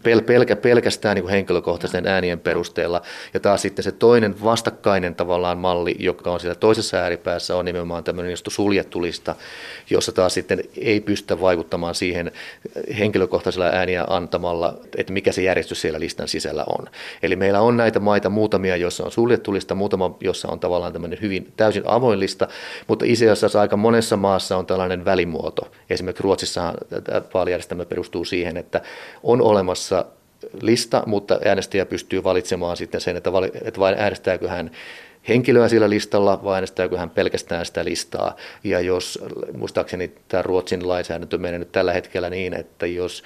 pel, pelkä, pelkästään niin kuin henkilökohtaisen äänien perusteella. Ja taas sitten se toinen vastakkainen tavallaan malli, joka on siellä toisessa ääripäässä, on nimenomaan tämmöinen suljettu lista, jossa taas sitten ei pystytä vaikuttamaan siihen henkilökohtaisella ääniä antamalla, että mikä se järjestys siellä listan sisällä on. Eli meillä on näitä maita muutamia, joissa on suljettu lista, muutama, jossa on tavallaan tämmöinen hyvin täysin avoin lista, mutta itse asiassa aika monessa maassa on tällainen välimuoto. Esimerkiksi Ruotsissa vaalijärjestelmä perustuu siihen, että on olemassa lista, mutta äänestäjä pystyy valitsemaan sitten sen, että vain äänestääkö hän henkilöä sillä listalla vai äänestääkö hän pelkästään sitä listaa. Ja jos, muistaakseni tämä Ruotsin lainsäädäntö menee nyt tällä hetkellä niin, että jos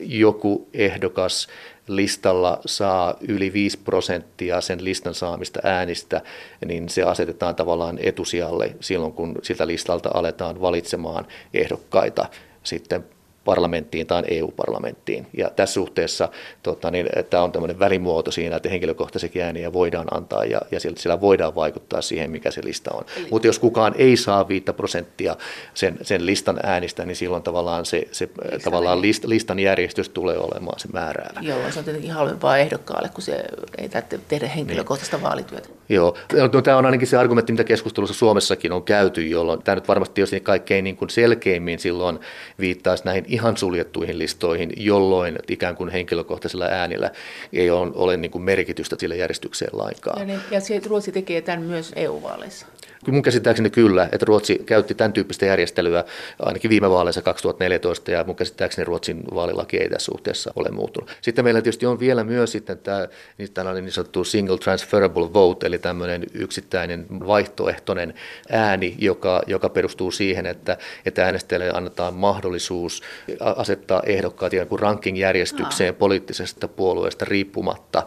joku ehdokas listalla saa yli 5 prosenttia sen listan saamista äänistä, niin se asetetaan tavallaan etusijalle silloin, kun siltä listalta aletaan valitsemaan ehdokkaita sitten parlamenttiin tai EU-parlamenttiin. Ja tässä suhteessa tota, niin, tämä on tämmöinen välimuoto siinä, että henkilökohtaisia ääniä voidaan antaa ja, ja sillä voidaan vaikuttaa siihen, mikä se lista on. Mutta jos kukaan ei saa 5 prosenttia sen, sen listan äänistä, niin silloin tavallaan se, se tavallaan list, listan järjestys tulee olemaan se määräävä. Jolloin se on tietenkin halvempaa ehdokkaalle, kun se ei tarvitse tehdä henkilökohtaista niin. vaalityötä. Joo, no, tämä on ainakin se argumentti, mitä keskustelussa Suomessakin on käyty, jolloin tämä nyt varmasti jos kaikkein niin kuin selkeimmin silloin viittaisi näihin ihan suljettuihin listoihin, jolloin ikään kuin henkilökohtaisella äänillä ei ole, ole niin kuin merkitystä sille järjestykseen lainkaan. Ja, niin, ja se, Ruotsi tekee tämän myös EU-vaaleissa. Mun käsittääkseni kyllä, että Ruotsi käytti tämän tyyppistä järjestelyä ainakin viime vaaleissa 2014 ja mun käsittääkseni Ruotsin vaalilaki ei tässä suhteessa ole muuttunut. Sitten meillä tietysti on vielä myös sitten tämä niin tällainen niin sanottu single transferable vote, eli tämmöinen yksittäinen vaihtoehtoinen ääni, joka, joka perustuu siihen, että, että äänestäjälle annetaan mahdollisuus asettaa ehdokkaat kuin ranking-järjestykseen poliittisesta puolueesta riippumatta.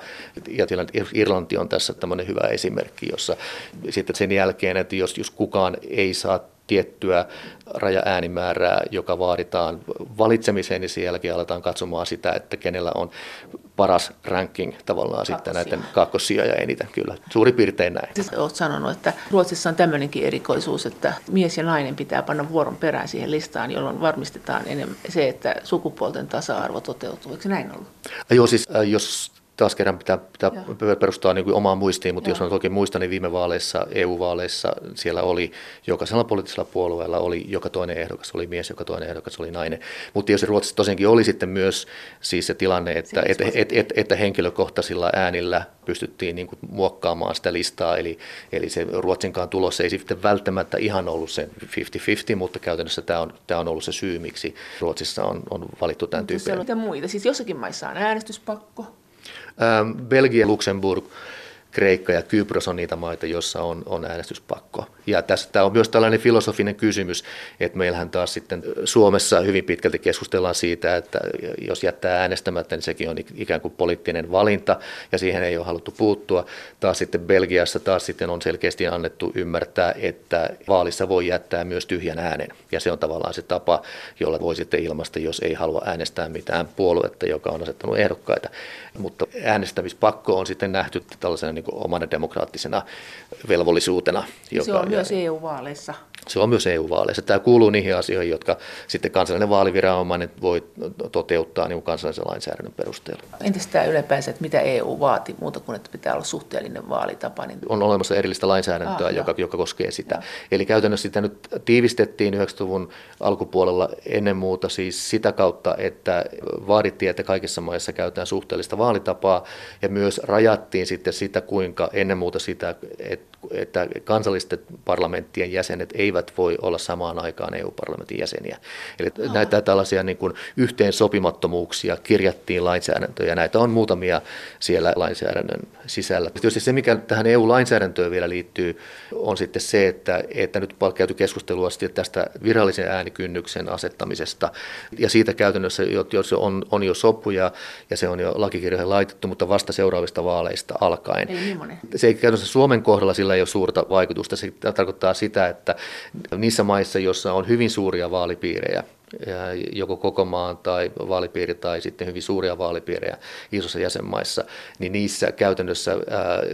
Ja Irlanti on tässä tämmöinen hyvä esimerkki, jossa sitten sen jälkeen, että jos, jos kukaan ei saa tiettyä rajaäänimäärää, joka vaaditaan valitsemiseen, niin sen jälkeen aletaan katsomaan sitä, että kenellä on paras ranking tavallaan Kakkosia. sitten näiden kakkosia ja eniten kyllä. Suurin piirtein näin. Siis olet sanonut, että Ruotsissa on tämmöinenkin erikoisuus, että mies ja nainen pitää panna vuoron perään siihen listaan, jolloin varmistetaan enemmän se, että sukupuolten tasa-arvo toteutuu. Eikö näin ollut? Joo, siis äh, jos taas kerran pitää, pitää perustaa niin kuin omaan muistiin, mutta Joo. jos on oikein muistan, niin viime vaaleissa, EU-vaaleissa siellä oli, jokaisella poliittisella puolueella oli joka toinen ehdokas, oli mies, joka toinen ehdokas oli nainen. Mutta jos Ruotsissa tosiaankin oli sitten myös siis se tilanne, että, että, että, että, että henkilökohtaisilla äänillä pystyttiin niin kuin muokkaamaan sitä listaa, eli, eli se Ruotsinkaan tulos ei sitten välttämättä ihan ollut se 50-50, mutta käytännössä tämä on, tämä on ollut se syy, miksi Ruotsissa on, on valittu tämän tyyppinen. Mitä muita? Siis jossakin maissa on äänestyspakko? Ähm, Belgia, Luxemburg, Kreikka ja Kypros on niitä maita, joissa on, on äänestyspakko. Ja tässä tämä on myös tällainen filosofinen kysymys, että meillähän taas sitten Suomessa hyvin pitkälti keskustellaan siitä, että jos jättää äänestämättä, niin sekin on ikään kuin poliittinen valinta ja siihen ei ole haluttu puuttua. Taas sitten Belgiassa taas sitten on selkeästi annettu ymmärtää, että vaalissa voi jättää myös tyhjän äänen. Ja se on tavallaan se tapa, jolla voi sitten ilmaista, jos ei halua äänestää mitään puoluetta, joka on asettanut ehdokkaita. Mutta äänestämispakko on sitten nähty tällaisena niin kuin omana demokraattisena velvollisuutena. Joka, se on myös EU-vaaleissa. Se on myös EU-vaaleissa. Tämä kuuluu niihin asioihin, jotka sitten kansallinen vaaliviranomainen voi toteuttaa niin kansallisen lainsäädännön perusteella. Entäs tämä ylipäänsä, että mitä EU vaati muuta kuin, että pitää olla suhteellinen vaalitapa? Niin... On olemassa erillistä lainsäädäntöä, ah, joka, joka koskee sitä. Ja. Eli käytännössä sitä nyt tiivistettiin 90-luvun alkupuolella ennen muuta siis sitä kautta, että vaadittiin, että kaikissa maissa käytetään suhteellista vaalitapaa ja myös rajattiin sitten sitä, kuinka ennen muuta sitä, että kansallisten parlamenttien jäsenet eivät voi olla samaan aikaan EU-parlamentin jäseniä. Eli oh. näitä tällaisia niin kuin yhteensopimattomuuksia kirjattiin lainsäädäntöön ja näitä on muutamia siellä lainsäädännön sisällä. Tietysti se, mikä tähän EU-lainsäädäntöön vielä liittyy, on sitten se, että, että nyt käyty keskustelua tästä virallisen äänikynnyksen asettamisesta ja siitä käytännössä, jos on, on jo sopuja ja se on jo lakikirjoihin laitettu, mutta vasta seuraavista vaaleista alkaen. Ei se ei käytännössä Suomen kohdalla sillä ei ole suurta vaikutusta. Se tarkoittaa sitä, että niissä maissa, joissa on hyvin suuria vaalipiirejä, joko koko maan tai vaalipiiri tai sitten hyvin suuria vaalipiirejä isossa jäsenmaissa, niin niissä käytännössä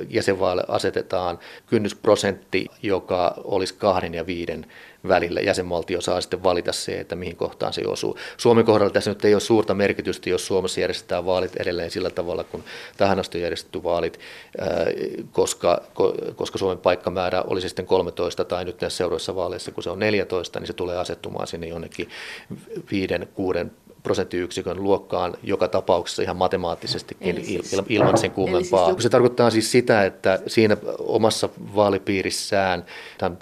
jäsenvaale asetetaan kynnysprosentti, joka olisi kahden ja viiden välillä. Jäsenvaltio saa sitten valita se, että mihin kohtaan se osuu. Suomen kohdalla tässä nyt ei ole suurta merkitystä, jos Suomessa järjestetään vaalit edelleen sillä tavalla, kun tähän asti on järjestetty vaalit, koska, koska Suomen paikkamäärä olisi sitten 13 tai nyt näissä seuraavissa vaaleissa, kun se on 14, niin se tulee asettumaan sinne jonnekin 5-6 prosenttiyksikön luokkaan joka tapauksessa ihan matemaattisestikin siis, ilman sen kummempaa. Siis, se tarkoittaa siis sitä, että siinä omassa vaalipiirissään tämän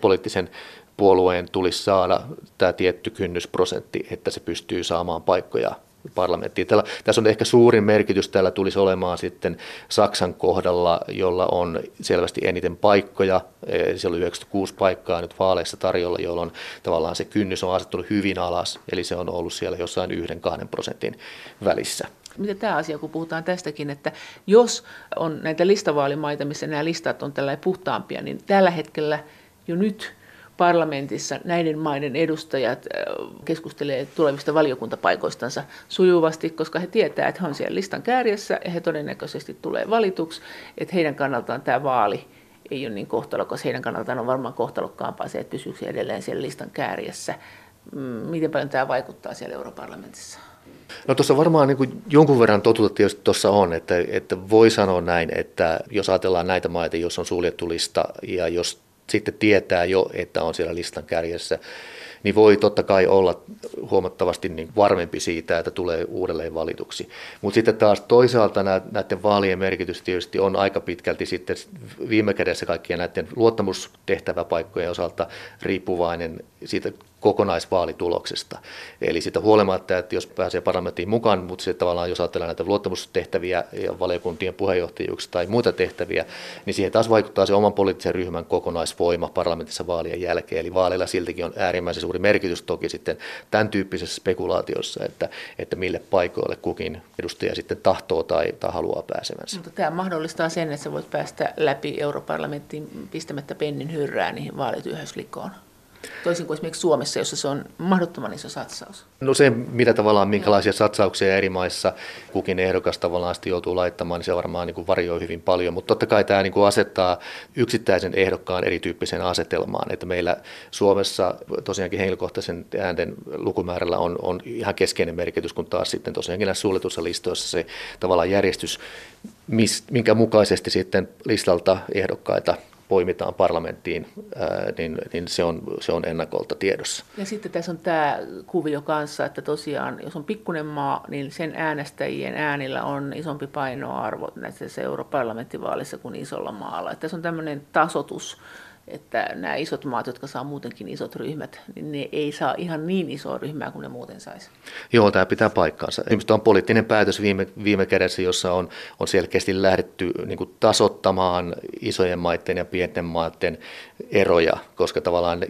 poliittisen puolueen tulisi saada tämä tietty kynnysprosentti, että se pystyy saamaan paikkoja parlamenttiin. Tällä, tässä on ehkä suurin merkitys tällä tulisi olemaan sitten Saksan kohdalla, jolla on selvästi eniten paikkoja. Siellä oli 96 paikkaa nyt vaaleissa tarjolla, jolloin tavallaan se kynnys on asettunut hyvin alas, eli se on ollut siellä jossain yhden kahden prosentin välissä. Miten tämä asia, kun puhutaan tästäkin, että jos on näitä listavaalimaita, missä nämä listat on tällä puhtaampia, niin tällä hetkellä jo nyt parlamentissa näiden maiden edustajat keskustelee tulevista valiokuntapaikoistansa sujuvasti, koska he tietää, että he on siellä listan kärjessä ja he todennäköisesti tulee valituksi, että heidän kannaltaan tämä vaali ei ole niin kohtalokas. Heidän kannaltaan on varmaan kohtalokkaampaa se, että pysyykö edelleen siellä listan kärjessä. Mm, miten paljon tämä vaikuttaa siellä europarlamentissa? No tuossa varmaan niin kuin jonkun verran totuutta tuossa on, että, että voi sanoa näin, että jos ajatellaan näitä maita, jos on suljettu lista ja jos sitten tietää jo, että on siellä listan kärjessä, niin voi totta kai olla huomattavasti niin varmempi siitä, että tulee uudelleen valituksi. Mutta sitten taas toisaalta näiden vaalien merkitys tietysti on aika pitkälti sitten viime kädessä kaikkien näiden luottamustehtäväpaikkojen osalta riippuvainen siitä kokonaisvaalituloksesta. Eli sitä huolimatta, että jos pääsee parlamenttiin mukaan, mutta se tavallaan jos ajatellaan näitä luottamustehtäviä ja valiokuntien puheenjohtajuuksia tai muita tehtäviä, niin siihen taas vaikuttaa se oman poliittisen ryhmän kokonaisvoima parlamentissa vaalien jälkeen. Eli vaaleilla siltikin on äärimmäisen suuri merkitys toki sitten tämän tyyppisessä spekulaatiossa, että, että mille paikoille kukin edustaja sitten tahtoo tai, tai haluaa pääsevänsä. Mutta tämä mahdollistaa sen, että sä voit päästä läpi europarlamenttiin pistämättä pennin hyrrää niihin vaalityöhöslikoon. Toisin kuin esimerkiksi Suomessa, jossa se on mahdottoman iso satsaus. No se, mitä tavallaan, minkälaisia satsauksia eri maissa kukin ehdokas tavallaan joutuu laittamaan, niin se varmaan niin kuin varjoi hyvin paljon. Mutta totta kai tämä niin kuin asettaa yksittäisen ehdokkaan erityyppiseen asetelmaan. Että meillä Suomessa tosiaankin henkilökohtaisen äänten lukumäärällä on, on ihan keskeinen merkitys, kun taas sitten tosiaankin näissä suljetussa listoissa se tavallaan järjestys, minkä mukaisesti sitten listalta ehdokkaita poimitaan parlamenttiin, niin, niin se, on, se on ennakolta tiedossa. Ja sitten tässä on tämä kuvio kanssa, että tosiaan jos on pikkunen maa, niin sen äänestäjien äänillä on isompi painoarvo näissä europarlamenttivaalissa kuin isolla maalla. Että tässä on tämmöinen tasotus että nämä isot maat, jotka saa muutenkin isot ryhmät, niin ne ei saa ihan niin isoa ryhmää kuin ne muuten saisi. Joo, tämä pitää paikkaansa. Esimerkiksi on poliittinen päätös viime, viime kädessä, jossa on, on selkeästi lähdetty niin kuin tasottamaan isojen maiden ja pienten maiden eroja, koska tavallaan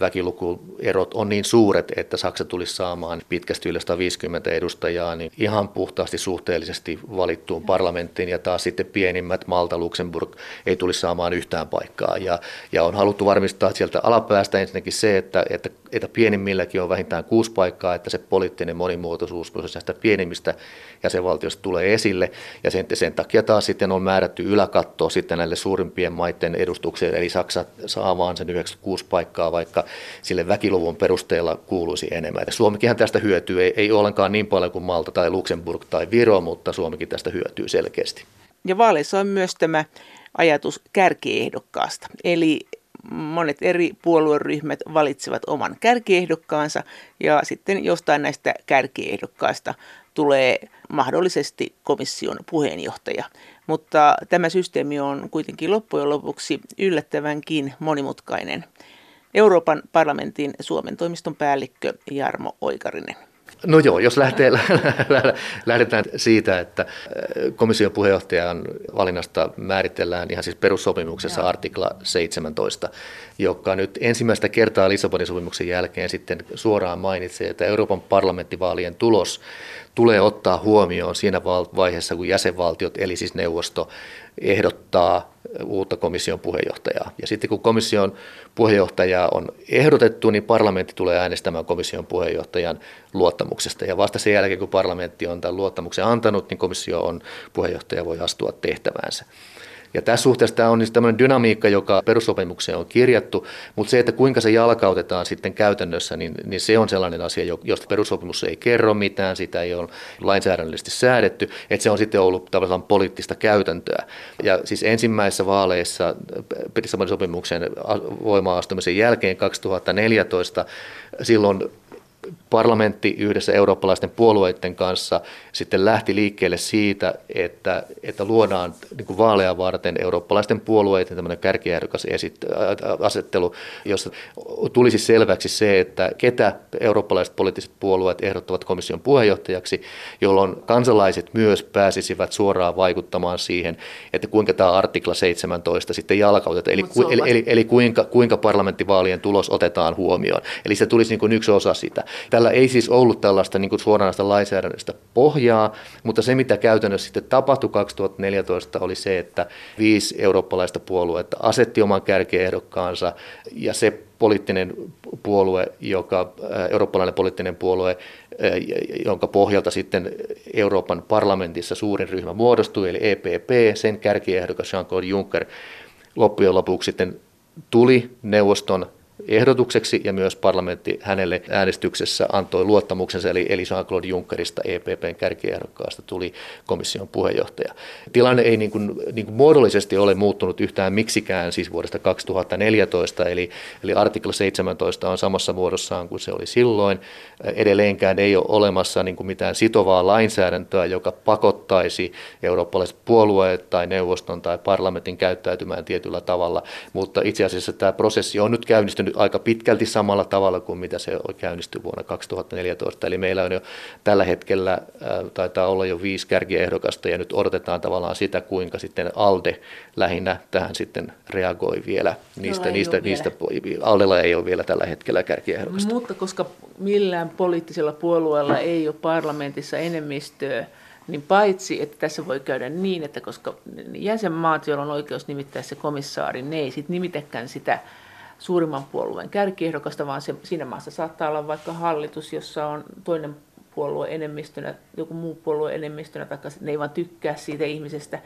väkilukuerot on niin suuret, että Saksa tulisi saamaan pitkästi yli 150 edustajaa niin ihan puhtaasti suhteellisesti valittuun parlamenttiin, ja taas sitten pienimmät Malta, Luxemburg ei tulisi saamaan yhtään paikkaa. Ja, ja on haluttu varmistaa sieltä alapäästä ensinnäkin se, että, että, että pienimmilläkin on vähintään kuusi paikkaa, että se poliittinen monimuotoisuus näistä pienimmistä jäsenvaltioista tulee esille, ja sen, sen takia taas sitten on määrätty yläkatto sitten näille suurimpien maiden edustuksille, eli Saksa saa vaan sen 96 paikkaa, vaikka sille väkiluvun perusteella kuuluisi enemmän. Ja Suomikin tästä hyötyy, ei, ei ollenkaan niin paljon kuin Malta tai Luxemburg tai Viro, mutta Suomikin tästä hyötyy selkeästi. Ja vaaleissa on myös tämä ajatus kärkiehdokkaasta. Eli monet eri puolueryhmät valitsevat oman kärkiehdokkaansa ja sitten jostain näistä kärkiehdokkaista tulee mahdollisesti komission puheenjohtaja. Mutta tämä systeemi on kuitenkin loppujen lopuksi yllättävänkin monimutkainen. Euroopan parlamentin Suomen toimiston päällikkö Jarmo Oikarinen. No joo, jos lähtee, lähdetään siitä, että äh, komission puheenjohtajan valinnasta määritellään ihan siis perussopimuksessa joo. artikla 17, joka nyt ensimmäistä kertaa Lissabonin sopimuksen jälkeen sitten suoraan mainitsee, että Euroopan parlamenttivaalien tulos tulee ottaa huomioon siinä vaiheessa, kun jäsenvaltiot, eli siis neuvosto, ehdottaa uutta komission puheenjohtajaa. Ja sitten kun komission puheenjohtaja on ehdotettu, niin parlamentti tulee äänestämään komission puheenjohtajan luottamuksesta. Ja vasta sen jälkeen, kun parlamentti on tämän luottamuksen antanut, niin komissio on puheenjohtaja voi astua tehtäväänsä. Ja tässä suhteessa tämä on niin tämmöinen dynamiikka, joka perussopimukseen on kirjattu, mutta se, että kuinka se jalkautetaan sitten käytännössä, niin, niin se on sellainen asia, josta perussopimus ei kerro mitään, sitä ei ole lainsäädännöllisesti säädetty, että se on sitten ollut tavallaan poliittista käytäntöä. Ja siis ensimmäisissä vaaleissa Lissabonin sopimuksen voimaan astumisen jälkeen 2014, silloin parlamentti yhdessä eurooppalaisten puolueiden kanssa sitten lähti liikkeelle siitä, että, että luodaan niin kuin vaaleja varten eurooppalaisten puolueiden tämmöinen kärkiehdokas asettelu, jossa tulisi selväksi se, että ketä eurooppalaiset poliittiset puolueet ehdottavat komission puheenjohtajaksi, jolloin kansalaiset myös pääsisivät suoraan vaikuttamaan siihen, että kuinka tämä artikla 17 sitten jalkautetaan, eli, eli, eli, eli kuinka, kuinka parlamenttivaalien tulos otetaan huomioon. Eli se tulisi niin kuin yksi osa sitä. Tällä ei siis ollut tällaista niin kuin suoranaista lainsäädännöstä pohjaa, mutta se mitä käytännössä sitten tapahtui 2014 oli se, että viisi eurooppalaista puoluetta asetti oman kärkiehdokkaansa ja se poliittinen puolue, joka, eurooppalainen poliittinen puolue, jonka pohjalta sitten Euroopan parlamentissa suurin ryhmä muodostui, eli EPP, sen kärkiehdokas Jean-Claude Juncker loppujen lopuksi sitten tuli neuvoston ehdotukseksi ja myös parlamentti hänelle äänestyksessä antoi luottamuksensa, eli, eli Jean-Claude Junckerista EPPn kärkiehdokkaasta tuli komission puheenjohtaja. Tilanne ei niin kuin, niin kuin muodollisesti ole muuttunut yhtään miksikään siis vuodesta 2014, eli, eli artikla 17 on samassa muodossaan kuin se oli silloin. Edelleenkään ei ole olemassa niin kuin mitään sitovaa lainsäädäntöä, joka pakottaisi eurooppalaiset puolueet tai neuvoston tai parlamentin käyttäytymään tietyllä tavalla, mutta itse asiassa tämä prosessi on nyt käynnistynyt aika pitkälti samalla tavalla kuin mitä se käynnistyi vuonna 2014. Eli meillä on jo tällä hetkellä, taitaa olla jo viisi kärkiehdokasta ja nyt odotetaan tavallaan sitä, kuinka sitten ALDE lähinnä tähän sitten reagoi vielä. Niistä, no, niistä, niistä, vielä. ALDElla ei ole vielä tällä hetkellä kärkiehdokasta. Mutta koska millään poliittisella puolueella ei ole parlamentissa enemmistöä, niin paitsi, että tässä voi käydä niin, että koska jäsenmaat, joilla on oikeus nimittää se komissaari, ne ei sitten nimitäkään sitä suurimman puolueen kärkiehdokasta, vaan se, siinä maassa saattaa olla vaikka hallitus, jossa on toinen puolue enemmistönä, joku muu puolue enemmistönä, tai ne ei vaan tykkää siitä ihmisestä.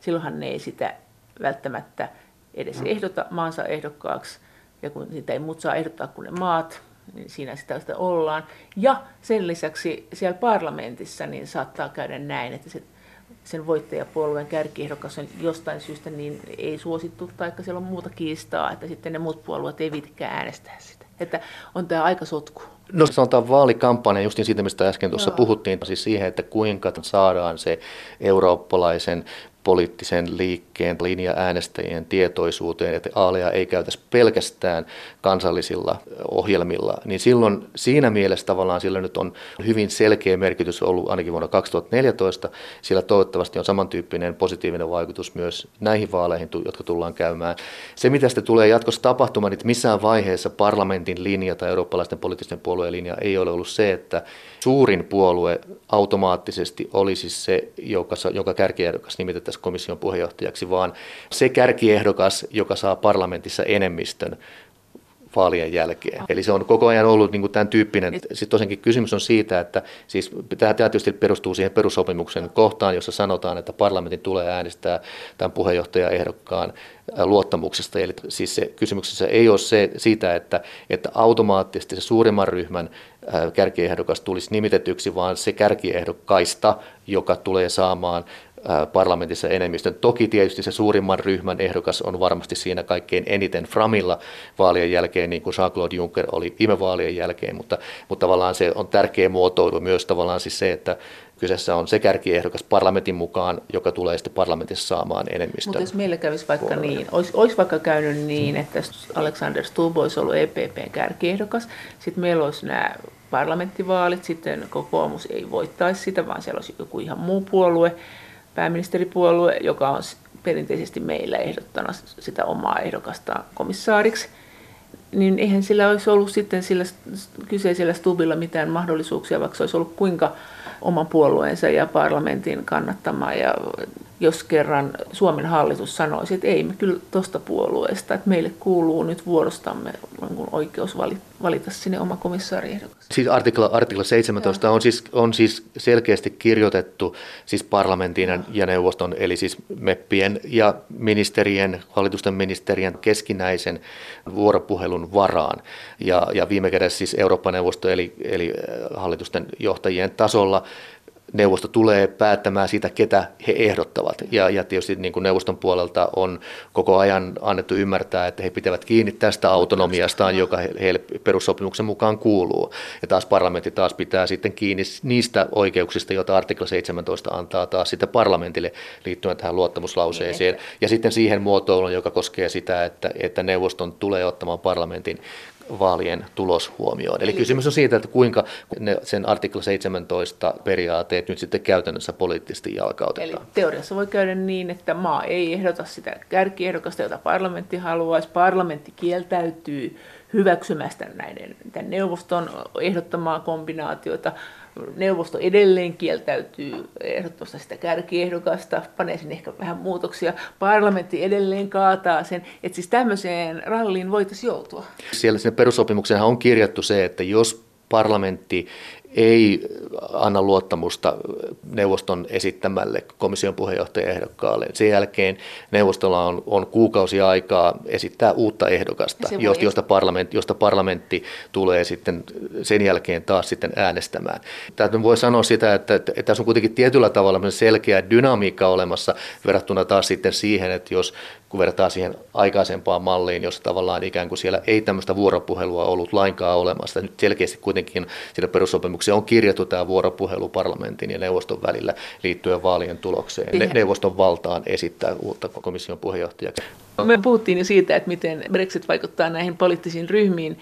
Silloinhan ne ei sitä välttämättä edes mm. ehdota maansa ehdokkaaksi, ja kun sitä ei muut saa ehdottaa kuin ne maat, niin siinä sitä, sitä ollaan. Ja sen lisäksi siellä parlamentissa niin saattaa käydä näin, että se, sen voittajapuolueen kärkiehdokas on jostain syystä niin ei suosittu, tai siellä on muuta kiistaa, että sitten ne muut puolueet ei viitikään äänestää sitä. Että on tämä aika sotku. No sanotaan vaalikampanja, just siitä mistä äsken tuossa Joo. puhuttiin, siis siihen, että kuinka saadaan se eurooppalaisen poliittisen liikkeen linja äänestäjien tietoisuuteen, että aalea ei käytäisi pelkästään kansallisilla ohjelmilla, niin silloin siinä mielessä tavallaan sillä nyt on hyvin selkeä merkitys ollut ainakin vuonna 2014, sillä toivottavasti on samantyyppinen positiivinen vaikutus myös näihin vaaleihin, jotka tullaan käymään. Se, mitä sitten tulee jatkossa tapahtumaan, niin missään vaiheessa parlamentin linja tai eurooppalaisten poliittisten puolueen linja ei ole ollut se, että suurin puolue automaattisesti olisi se, joka, joka kärkiehdokas nimitetään komission puheenjohtajaksi, vaan se kärkiehdokas, joka saa parlamentissa enemmistön vaalien jälkeen. Eli se on koko ajan ollut niin kuin tämän tyyppinen. Sitten tosiaankin kysymys on siitä, että siis tämä tietysti perustuu siihen perussopimuksen kohtaan, jossa sanotaan, että parlamentin tulee äänestää tämän puheenjohtajaehdokkaan luottamuksesta. Eli siis se kysymyksessä ei ole se siitä, että, että automaattisesti se suurimman ryhmän kärkiehdokas tulisi nimitetyksi, vaan se kärkiehdokkaista, joka tulee saamaan parlamentissa enemmistön. Toki tietysti se suurimman ryhmän ehdokas on varmasti siinä kaikkein eniten Framilla vaalien jälkeen, niin kuin Jean-Claude Juncker oli viime vaalien jälkeen, mutta, mutta tavallaan se on tärkeä muotoilu myös tavallaan siis se, että kyseessä on se kärkiehdokas parlamentin mukaan, joka tulee sitten parlamentissa saamaan enemmistön. Mutta jos meillä kävisi vaikka puolella. niin, olisi, olisi vaikka käynyt niin, että Alexander Stubb olisi ollut EPPn kärkiehdokas, sitten meillä olisi nämä parlamenttivaalit, sitten kokoomus ei voittaisi sitä, vaan siellä olisi joku ihan muu puolue, pääministeripuolue, joka on perinteisesti meillä ehdottanut sitä omaa ehdokastaan komissaariksi, niin eihän sillä olisi ollut sitten sillä kyseisellä Stubilla mitään mahdollisuuksia, vaikka se olisi ollut kuinka oman puolueensa ja parlamentin kannattama ja jos kerran Suomen hallitus sanoisi, että ei me kyllä tuosta puolueesta, että meille kuuluu nyt vuorostamme oikeus valita sinne oma komissaariehdokas. Siis artikla, artikla 17 on siis, on siis selkeästi kirjoitettu siis parlamentin ja. ja neuvoston, eli siis meppien ja ministerien, hallitusten ministerien keskinäisen vuoropuhelun varaan. Ja, ja viime kädessä siis Eurooppa-neuvosto eli, eli hallitusten johtajien tasolla neuvosto tulee päättämään siitä, ketä he ehdottavat. Ja, ja tietysti niin kuin neuvoston puolelta on koko ajan annettu ymmärtää, että he pitävät kiinni tästä autonomiastaan, joka heille perussopimuksen mukaan kuuluu. Ja taas parlamentti taas pitää sitten kiinni niistä oikeuksista, joita artikla 17 antaa taas sitten parlamentille liittyen tähän luottamuslauseeseen. Niin. Ja sitten siihen muotoiluun, joka koskee sitä, että, että neuvoston tulee ottamaan parlamentin vaalien tulos huomioon. Eli, Eli kysymys on siitä, että kuinka ne, sen artikla 17 periaatteet nyt sitten käytännössä poliittisesti jalkautetaan. Eli teoriassa voi käydä niin, että maa ei ehdota sitä kärkiehdokasta, jota parlamentti haluaisi. Parlamentti kieltäytyy hyväksymästä näiden tämän neuvoston ehdottamaa kombinaatiota. Neuvosto edelleen kieltäytyy ehdottomasti sitä kärkiehdokasta, panee sinne ehkä vähän muutoksia. Parlamentti edelleen kaataa sen, että siis tämmöiseen ralliin voitaisiin joutua. Siellä sinne perussopimukseenhan on kirjattu se, että jos parlamentti ei anna luottamusta neuvoston esittämälle komission puheenjohtajaehdokkaalle. Sen jälkeen neuvostolla on, on kuukausi aikaa esittää uutta ehdokasta, josta, josta, parlamentti, josta parlamentti tulee sitten sen jälkeen taas sitten äänestämään. Täytyy voi sanoa sitä, että, että, että tässä on kuitenkin tietyllä tavalla selkeä dynamiikka olemassa verrattuna taas sitten siihen, että jos kun vertaa siihen aikaisempaan malliin, jossa tavallaan ikään kuin siellä ei tämmöistä vuoropuhelua ollut lainkaan olemassa. Nyt selkeästi kuitenkin siinä perussopimuksessa on kirjattu tämä vuoropuhelu parlamentin ja neuvoston välillä liittyen vaalien tulokseen. Ne, neuvoston valtaan esittää uutta komission puheenjohtajaksi. Me puhuttiin jo siitä, että miten Brexit vaikuttaa näihin poliittisiin ryhmiin,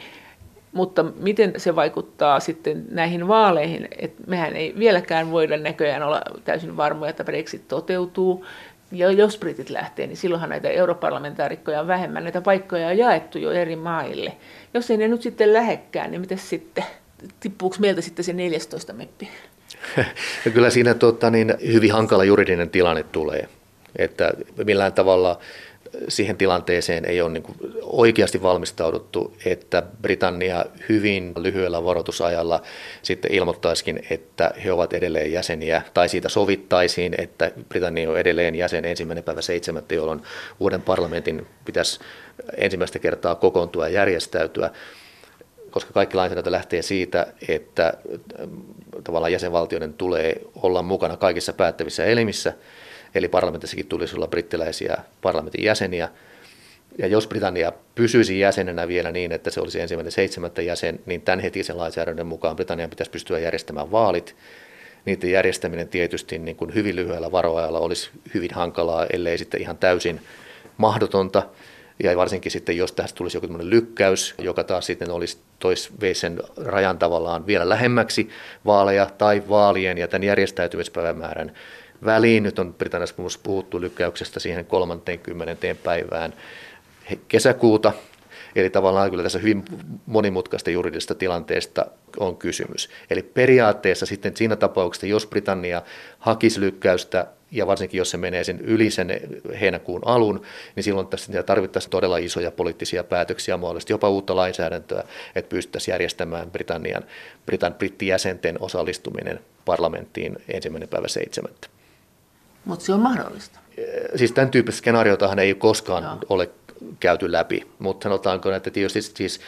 mutta miten se vaikuttaa sitten näihin vaaleihin, että mehän ei vieläkään voida näköjään olla täysin varmoja, että Brexit toteutuu ja jos britit lähtee, niin silloinhan näitä europarlamentaarikkoja on vähemmän, näitä paikkoja on jaettu jo eri maille. Jos ei ne nyt sitten lähekkään, niin miten sitten, tippuuko meiltä sitten se 14 meppi? Kyllä siinä tota, niin, hyvin hankala juridinen tilanne tulee, että millään tavalla siihen tilanteeseen ei ole niin kuin oikeasti valmistauduttu, että Britannia hyvin lyhyellä varoitusajalla sitten ilmoittaisikin, että he ovat edelleen jäseniä, tai siitä sovittaisiin, että Britannia on edelleen jäsen ensimmäinen päivä seitsemättä, jolloin uuden parlamentin pitäisi ensimmäistä kertaa kokoontua ja järjestäytyä. Koska kaikki lainsäädäntö lähtee siitä, että tavallaan jäsenvaltioiden tulee olla mukana kaikissa päättävissä elimissä, eli parlamentissakin tulisi olla brittiläisiä parlamentin jäseniä, ja jos Britannia pysyisi jäsenenä vielä niin, että se olisi ensimmäinen seitsemättä jäsen, niin tämän hetisen lainsäädännön mukaan Britannian pitäisi pystyä järjestämään vaalit. Niiden järjestäminen tietysti niin kuin hyvin lyhyellä varoajalla olisi hyvin hankalaa, ellei sitten ihan täysin mahdotonta. Ja varsinkin sitten, jos tästä tulisi joku lykkäys, joka taas sitten olisi tois sen rajan tavallaan vielä lähemmäksi vaaleja tai vaalien ja tämän järjestäytymispäivämäärän väliin. Nyt on Britanniassa puhuttu lykkäyksestä siihen 30. päivään kesäkuuta. Eli tavallaan kyllä tässä hyvin monimutkaista juridisesta tilanteesta on kysymys. Eli periaatteessa sitten siinä tapauksessa, jos Britannia hakisi lykkäystä ja varsinkin jos se menee sen yli sen heinäkuun alun, niin silloin tässä tarvittaisiin todella isoja poliittisia päätöksiä, mahdollisesti jopa uutta lainsäädäntöä, että pystyttäisiin järjestämään Britannian, Britan, brittijäsenten osallistuminen parlamenttiin ensimmäinen päivä seitsemättä. Mutta se on mahdollista. Siis tämän tyyppistä skenaariotahan ei koskaan Joo. ole käyty läpi, mutta sanotaanko, että tietysti siis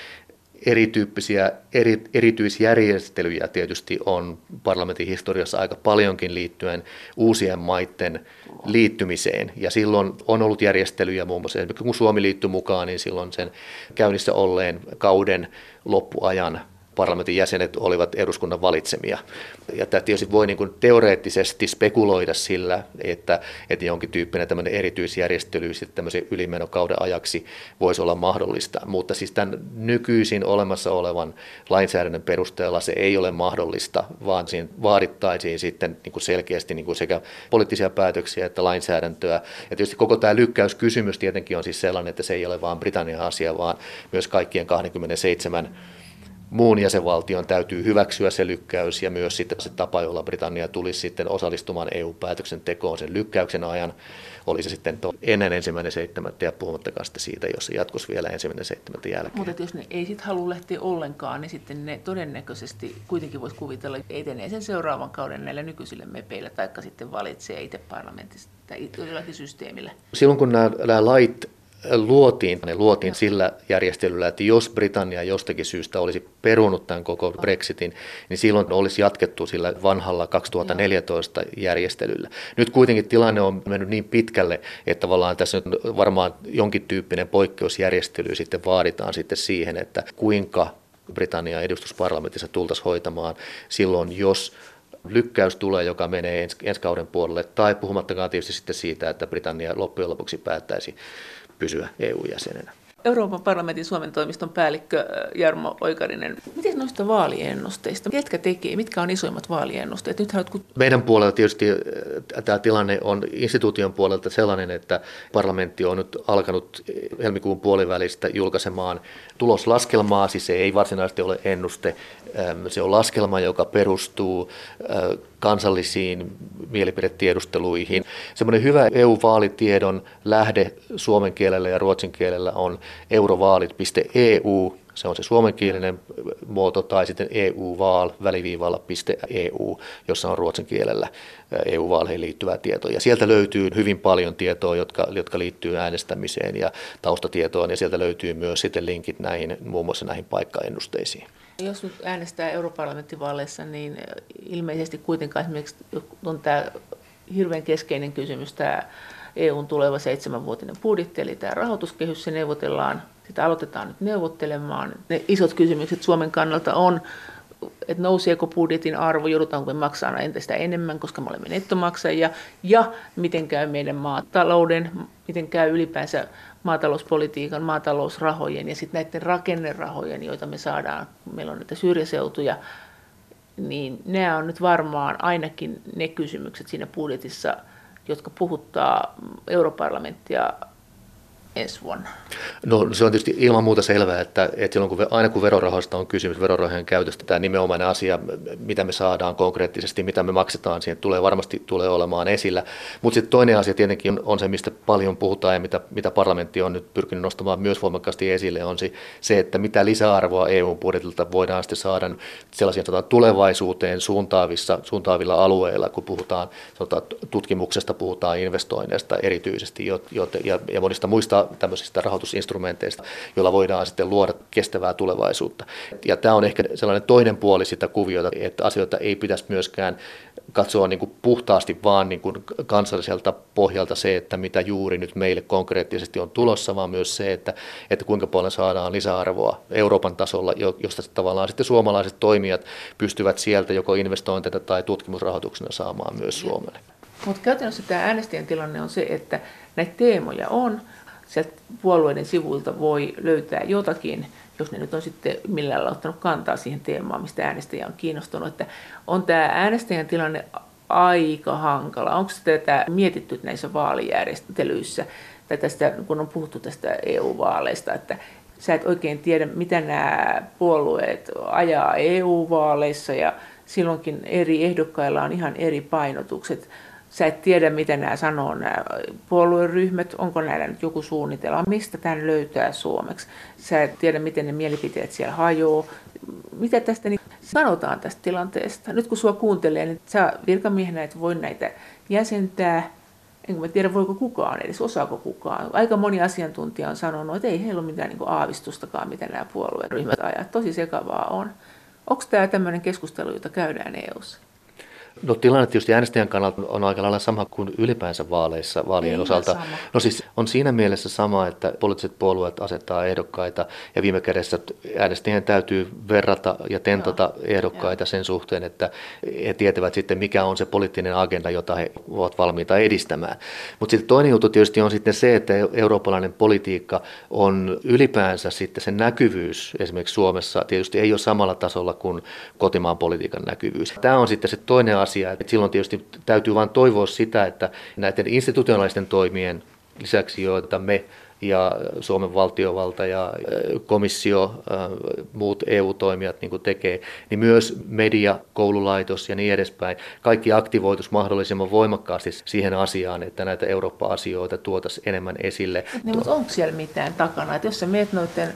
erityyppisiä eri, erityisjärjestelyjä tietysti on parlamentin historiassa aika paljonkin liittyen uusien maiden liittymiseen. Ja silloin on ollut järjestelyjä muun muassa, kun Suomi liittyi mukaan, niin silloin sen käynnissä olleen kauden loppuajan parlamentin jäsenet olivat eduskunnan valitsemia. Ja tämä tietysti voi niin kuin teoreettisesti spekuloida sillä, että, että jonkin tyyppinen tämmöinen erityisjärjestely sitten tämmöisen ylimenokauden ajaksi voisi olla mahdollista. Mutta siis tämän nykyisin olemassa olevan lainsäädännön perusteella se ei ole mahdollista, vaan siinä vaadittaisiin sitten niin kuin selkeästi niin kuin sekä poliittisia päätöksiä että lainsäädäntöä. Ja tietysti koko tämä lykkäyskysymys tietenkin on siis sellainen, että se ei ole vain Britannian asia, vaan myös kaikkien 27 muun jäsenvaltion täytyy hyväksyä se lykkäys ja myös sitten se tapa, jolla Britannia tulisi sitten osallistumaan EU-päätöksentekoon sen lykkäyksen ajan, oli se sitten ennen ensimmäinen seitsemättä ja puhumattakaan sitten siitä, jos se jatkuisi vielä ensimmäinen seitsemättä jälkeen. Mutta jos ne ei sitten halua lähteä ollenkaan, niin sitten ne todennäköisesti kuitenkin voisi kuvitella, että etenee sen seuraavan kauden näillä nykyisillä mepeillä, taikka sitten valitsee itse parlamentista tai jollakin systeemillä. Silloin kun nämä, nämä lait luotiin, ne luotiin sillä järjestelyllä, että jos Britannia jostakin syystä olisi perunut tämän koko Brexitin, niin silloin olisi jatkettu sillä vanhalla 2014 järjestelyllä. Nyt kuitenkin tilanne on mennyt niin pitkälle, että tavallaan tässä nyt varmaan jonkin tyyppinen poikkeusjärjestely sitten vaaditaan sitten siihen, että kuinka Britannian edustusparlamentissa tultaisiin hoitamaan silloin, jos lykkäys tulee, joka menee ens, ensi kauden puolelle, tai puhumattakaan tietysti sitten siitä, että Britannia loppujen lopuksi päättäisi pysyä EU-jäsenenä. Euroopan parlamentin Suomen toimiston päällikkö äh, Jarmo Oikarinen. Miten noista vaaliennusteista? Ketkä tekee? Mitkä on isoimmat vaaliennusteet? Nyt kun... Meidän puolella tietysti äh, tämä tilanne on instituution puolelta sellainen, että parlamentti on nyt alkanut helmikuun puolivälistä julkaisemaan tuloslaskelmaa, siis se ei varsinaisesti ole ennuste, se on laskelma, joka perustuu äh, kansallisiin mielipidetiedusteluihin. Semmoinen hyvä EU-vaalitiedon lähde suomen kielellä ja ruotsin kielellä on eurovaalit.eu, se on se suomenkielinen muoto, tai sitten EU-vaal väliviivalla.eu, jossa on ruotsin kielellä EU-vaaleihin liittyvää tietoa. Ja sieltä löytyy hyvin paljon tietoa, jotka, jotka liittyy äänestämiseen ja taustatietoon, ja sieltä löytyy myös sitten linkit näihin, muun muassa näihin paikkaennusteisiin. Jos nyt äänestää europarlamenttivaaleissa, niin ilmeisesti kuitenkaan esimerkiksi on tämä hirveän keskeinen kysymys, tämä EUn tuleva seitsemänvuotinen budjetti, eli tämä rahoituskehys, se neuvotellaan, sitä aloitetaan nyt neuvottelemaan. Ne isot kysymykset Suomen kannalta on, että nouseeko budjetin arvo, joudutaanko me maksaa entistä enemmän, koska me olemme nettomaksajia, ja miten käy meidän maatalouden, miten käy ylipäänsä maatalouspolitiikan, maatalousrahojen ja sitten näiden rakennerahojen, joita me saadaan, meillä on näitä syrjäseutuja, niin nämä on nyt varmaan ainakin ne kysymykset siinä budjetissa, jotka puhuttaa europarlamenttia ensi vuonna. No se on tietysti ilman muuta selvää, että, että silloin kun, aina kun verorahoista on kysymys, verorahojen käytöstä, tämä nimenomainen asia, mitä me saadaan konkreettisesti, mitä me maksetaan, siihen tulee varmasti tulee olemaan esillä. Mutta sitten toinen asia tietenkin on, on se, mistä paljon puhutaan ja mitä, mitä parlamentti on nyt pyrkinyt nostamaan myös voimakkaasti esille, on se, se että mitä lisäarvoa EU-budjetilta voidaan sitten saada sellaisia tota, tulevaisuuteen suuntaavissa, suuntaavilla alueilla, kun puhutaan tota, tutkimuksesta, puhutaan investoinneista erityisesti jo, jo, ja, ja monista muista tämmöisistä rahoitusinstrumenteista, joilla voidaan sitten luoda kestävää tulevaisuutta. Ja tämä on ehkä sellainen toinen puoli sitä kuviota, että asioita ei pitäisi myöskään katsoa niin kuin puhtaasti vaan niin kuin kansalliselta pohjalta se, että mitä juuri nyt meille konkreettisesti on tulossa, vaan myös se, että, että kuinka paljon saadaan lisäarvoa Euroopan tasolla, josta tavallaan sitten suomalaiset toimijat pystyvät sieltä joko investointeina tai tutkimusrahoituksena saamaan myös Suomelle. Mutta käytännössä tämä äänestäjän tilanne on se, että näitä teemoja on, sieltä puolueiden sivuilta voi löytää jotakin, jos ne nyt on sitten millään lailla ottanut kantaa siihen teemaan, mistä äänestäjä on kiinnostunut. Että on tämä äänestäjän tilanne aika hankala. Onko tätä mietitty näissä vaalijärjestelyissä, tai tästä, kun on puhuttu tästä EU-vaaleista, että sä et oikein tiedä, mitä nämä puolueet ajaa EU-vaaleissa, ja silloinkin eri ehdokkailla on ihan eri painotukset. Sä et tiedä, mitä nämä sanoo, nämä puolueryhmät, onko näillä nyt joku suunnitelma, mistä tämän löytää suomeksi. Sä et tiedä, miten ne mielipiteet siellä hajoaa. Mitä tästä niin sanotaan tästä tilanteesta? Nyt kun sua kuuntelee, niin sä virkamiehenä et voi näitä jäsentää, enkä mä tiedä voiko kukaan edes, osaako kukaan. Aika moni asiantuntija on sanonut, että ei heillä ole mitään niin aavistustakaan, mitä nämä puolueryhmät ajaa. Tosi sekavaa on. Onko tämä tämmöinen keskustelu, jota käydään EU:ssa? No tilanne tietysti äänestäjän kannalta on aika lailla sama kuin ylipäänsä vaaleissa vaalien Ei osalta. Sama. No siis on siinä mielessä sama, että poliittiset puolueet asettaa ehdokkaita ja viime kädessä äänestäjien täytyy verrata ja tentata Joo. ehdokkaita Joo. sen suhteen, että he tietävät sitten mikä on se poliittinen agenda, jota he ovat valmiita edistämään. Mutta sitten toinen juttu tietysti on sitten se, että eurooppalainen politiikka on ylipäänsä sitten se näkyvyys esimerkiksi Suomessa tietysti ei ole samalla tasolla kuin kotimaan politiikan näkyvyys. Tämä on sitten se toinen asia. Et silloin tietysti täytyy vain toivoa sitä, että näiden institutionaalisten toimien lisäksi, joita me ja Suomen valtiovalta ja komissio, muut EU-toimijat niin kuin tekee, niin myös media, koululaitos ja niin edespäin, kaikki aktivoitus mahdollisimman voimakkaasti siihen asiaan, että näitä Eurooppa-asioita tuotaisiin enemmän esille. Niin, mutta onko siellä mitään takana? Että jos sä meet noiden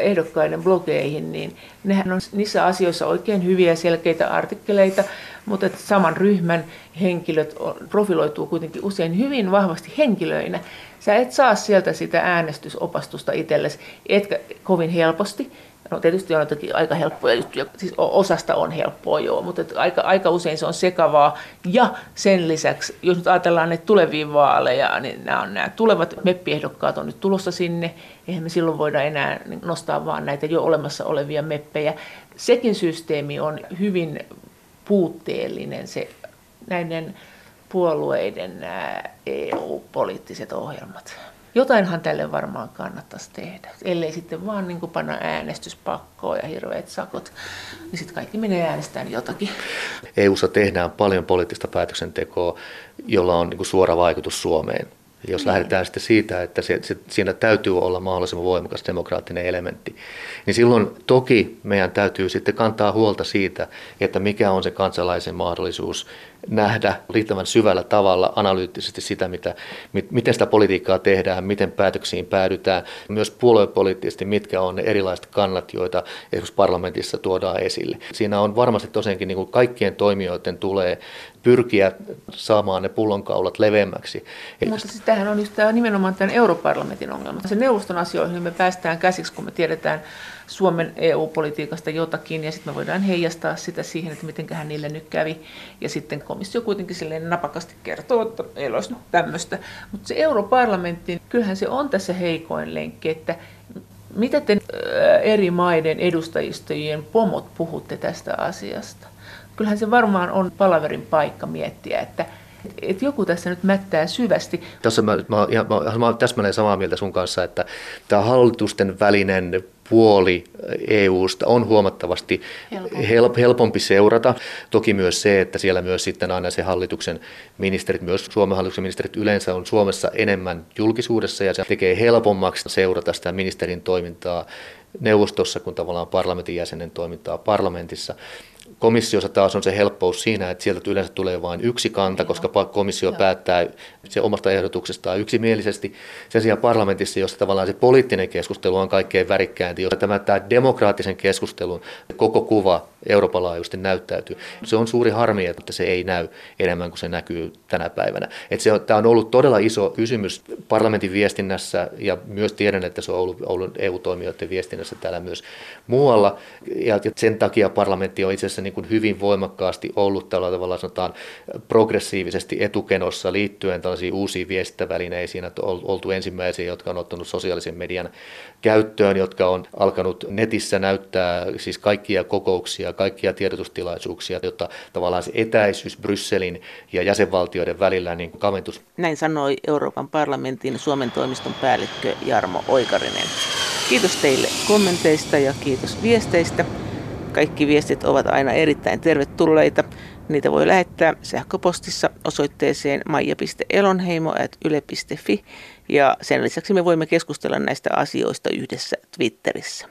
ehdokkaiden blogeihin, niin nehän on niissä asioissa oikein hyviä selkeitä artikkeleita, mutta että saman ryhmän henkilöt profiloituu kuitenkin usein hyvin vahvasti henkilöinä. Sä et saa sieltä sitä äänestysopastusta itsellesi, etkä kovin helposti. No tietysti on jotakin aika helppoja juttuja, siis osasta on helppoa joo, mutta aika, aika usein se on sekavaa. Ja sen lisäksi, jos nyt ajatellaan ne tulevia vaaleja, niin nämä, on, nämä tulevat meppiehdokkaat on nyt tulossa sinne. Eihän me silloin voida enää nostaa vaan näitä jo olemassa olevia meppejä. Sekin systeemi on hyvin puutteellinen se näiden puolueiden EU-poliittiset ohjelmat. Jotainhan tälle varmaan kannattaisi tehdä, ellei sitten vaan niin panna äänestyspakkoa ja hirveät sakot, niin sitten kaikki menee äänestämään jotakin. EUssa tehdään paljon poliittista päätöksentekoa, jolla on niin suora vaikutus Suomeen. Jos niin. lähdetään sitten siitä, että se, se, siinä täytyy olla mahdollisimman voimakas demokraattinen elementti, niin silloin toki meidän täytyy sitten kantaa huolta siitä, että mikä on se kansalaisen mahdollisuus nähdä riittävän syvällä tavalla analyyttisesti sitä, mitä, miten sitä politiikkaa tehdään, miten päätöksiin päädytään, myös puoluepoliittisesti, mitkä on ne erilaiset kannat, joita esimerkiksi parlamentissa tuodaan esille. Siinä on varmasti tosiaankin niin kuin kaikkien toimijoiden tulee pyrkiä saamaan ne pullonkaulat leveämmäksi. Mutta siis tämähän on just tämä nimenomaan tämän europarlamentin ongelma. Se neuvoston asioihin me päästään käsiksi, kun me tiedetään Suomen EU-politiikasta jotakin, ja sitten me voidaan heijastaa sitä siihen, että mitenköhän niille nyt kävi. Ja sitten komissio kuitenkin silleen napakasti kertoo, että ei olisi tämmöistä. Mutta se europarlamentti, kyllähän se on tässä heikoin lenkki, että mitä te eri maiden edustajistojen pomot puhutte tästä asiasta? Kyllähän se varmaan on palaverin paikka miettiä, että että joku tässä nyt mättää syvästi. Tässä mä, mä, mä, mä, mä täsmälleen samaa mieltä sun kanssa, että tämä hallitusten välinen puoli EUsta on huomattavasti helpompi. helpompi seurata. Toki myös se, että siellä myös sitten aina se hallituksen ministerit, myös Suomen hallituksen ministerit yleensä on Suomessa enemmän julkisuudessa ja se tekee helpommaksi seurata sitä ministerin toimintaa neuvostossa kuin tavallaan parlamentin jäsenen toimintaa parlamentissa. Komissiossa taas on se helppous siinä, että sieltä yleensä tulee vain yksi kanta, koska komissio Joo. päättää se omasta ehdotuksestaan yksimielisesti. Sen sijaan parlamentissa, jossa tavallaan se poliittinen keskustelu on kaikkein värikkäinti, jossa tämä, tämä demokraattisen keskustelun koko kuva Euroopan laajuisesti näyttäytyy. Se on suuri harmi, että se ei näy enemmän kuin se näkyy tänä päivänä. Että se on, tämä on ollut todella iso kysymys parlamentin viestinnässä ja myös tiedän, että se on ollut, ollut EU-toimijoiden viestinnässä täällä myös muualla. Ja sen takia parlamentti on itse asiassa niin kuin hyvin voimakkaasti ollut tällä tavalla sanotaan progressiivisesti etukenossa liittyen tällaisiin uusiin viestintävälineisiin, että on oltu ensimmäisiä, jotka on ottanut sosiaalisen median käyttöön, jotka on alkanut netissä näyttää siis kaikkia kokouksia, kaikkia tiedotustilaisuuksia, jotta tavallaan se etäisyys Brysselin ja jäsenvaltioiden välillä niin kaventus. Näin sanoi Euroopan parlamentin Suomen toimiston päällikkö Jarmo Oikarinen. Kiitos teille kommenteista ja kiitos viesteistä. Kaikki viestit ovat aina erittäin tervetulleita. Niitä voi lähettää sähköpostissa osoitteeseen maija.elonheimo.yle.fi ja sen lisäksi me voimme keskustella näistä asioista yhdessä Twitterissä.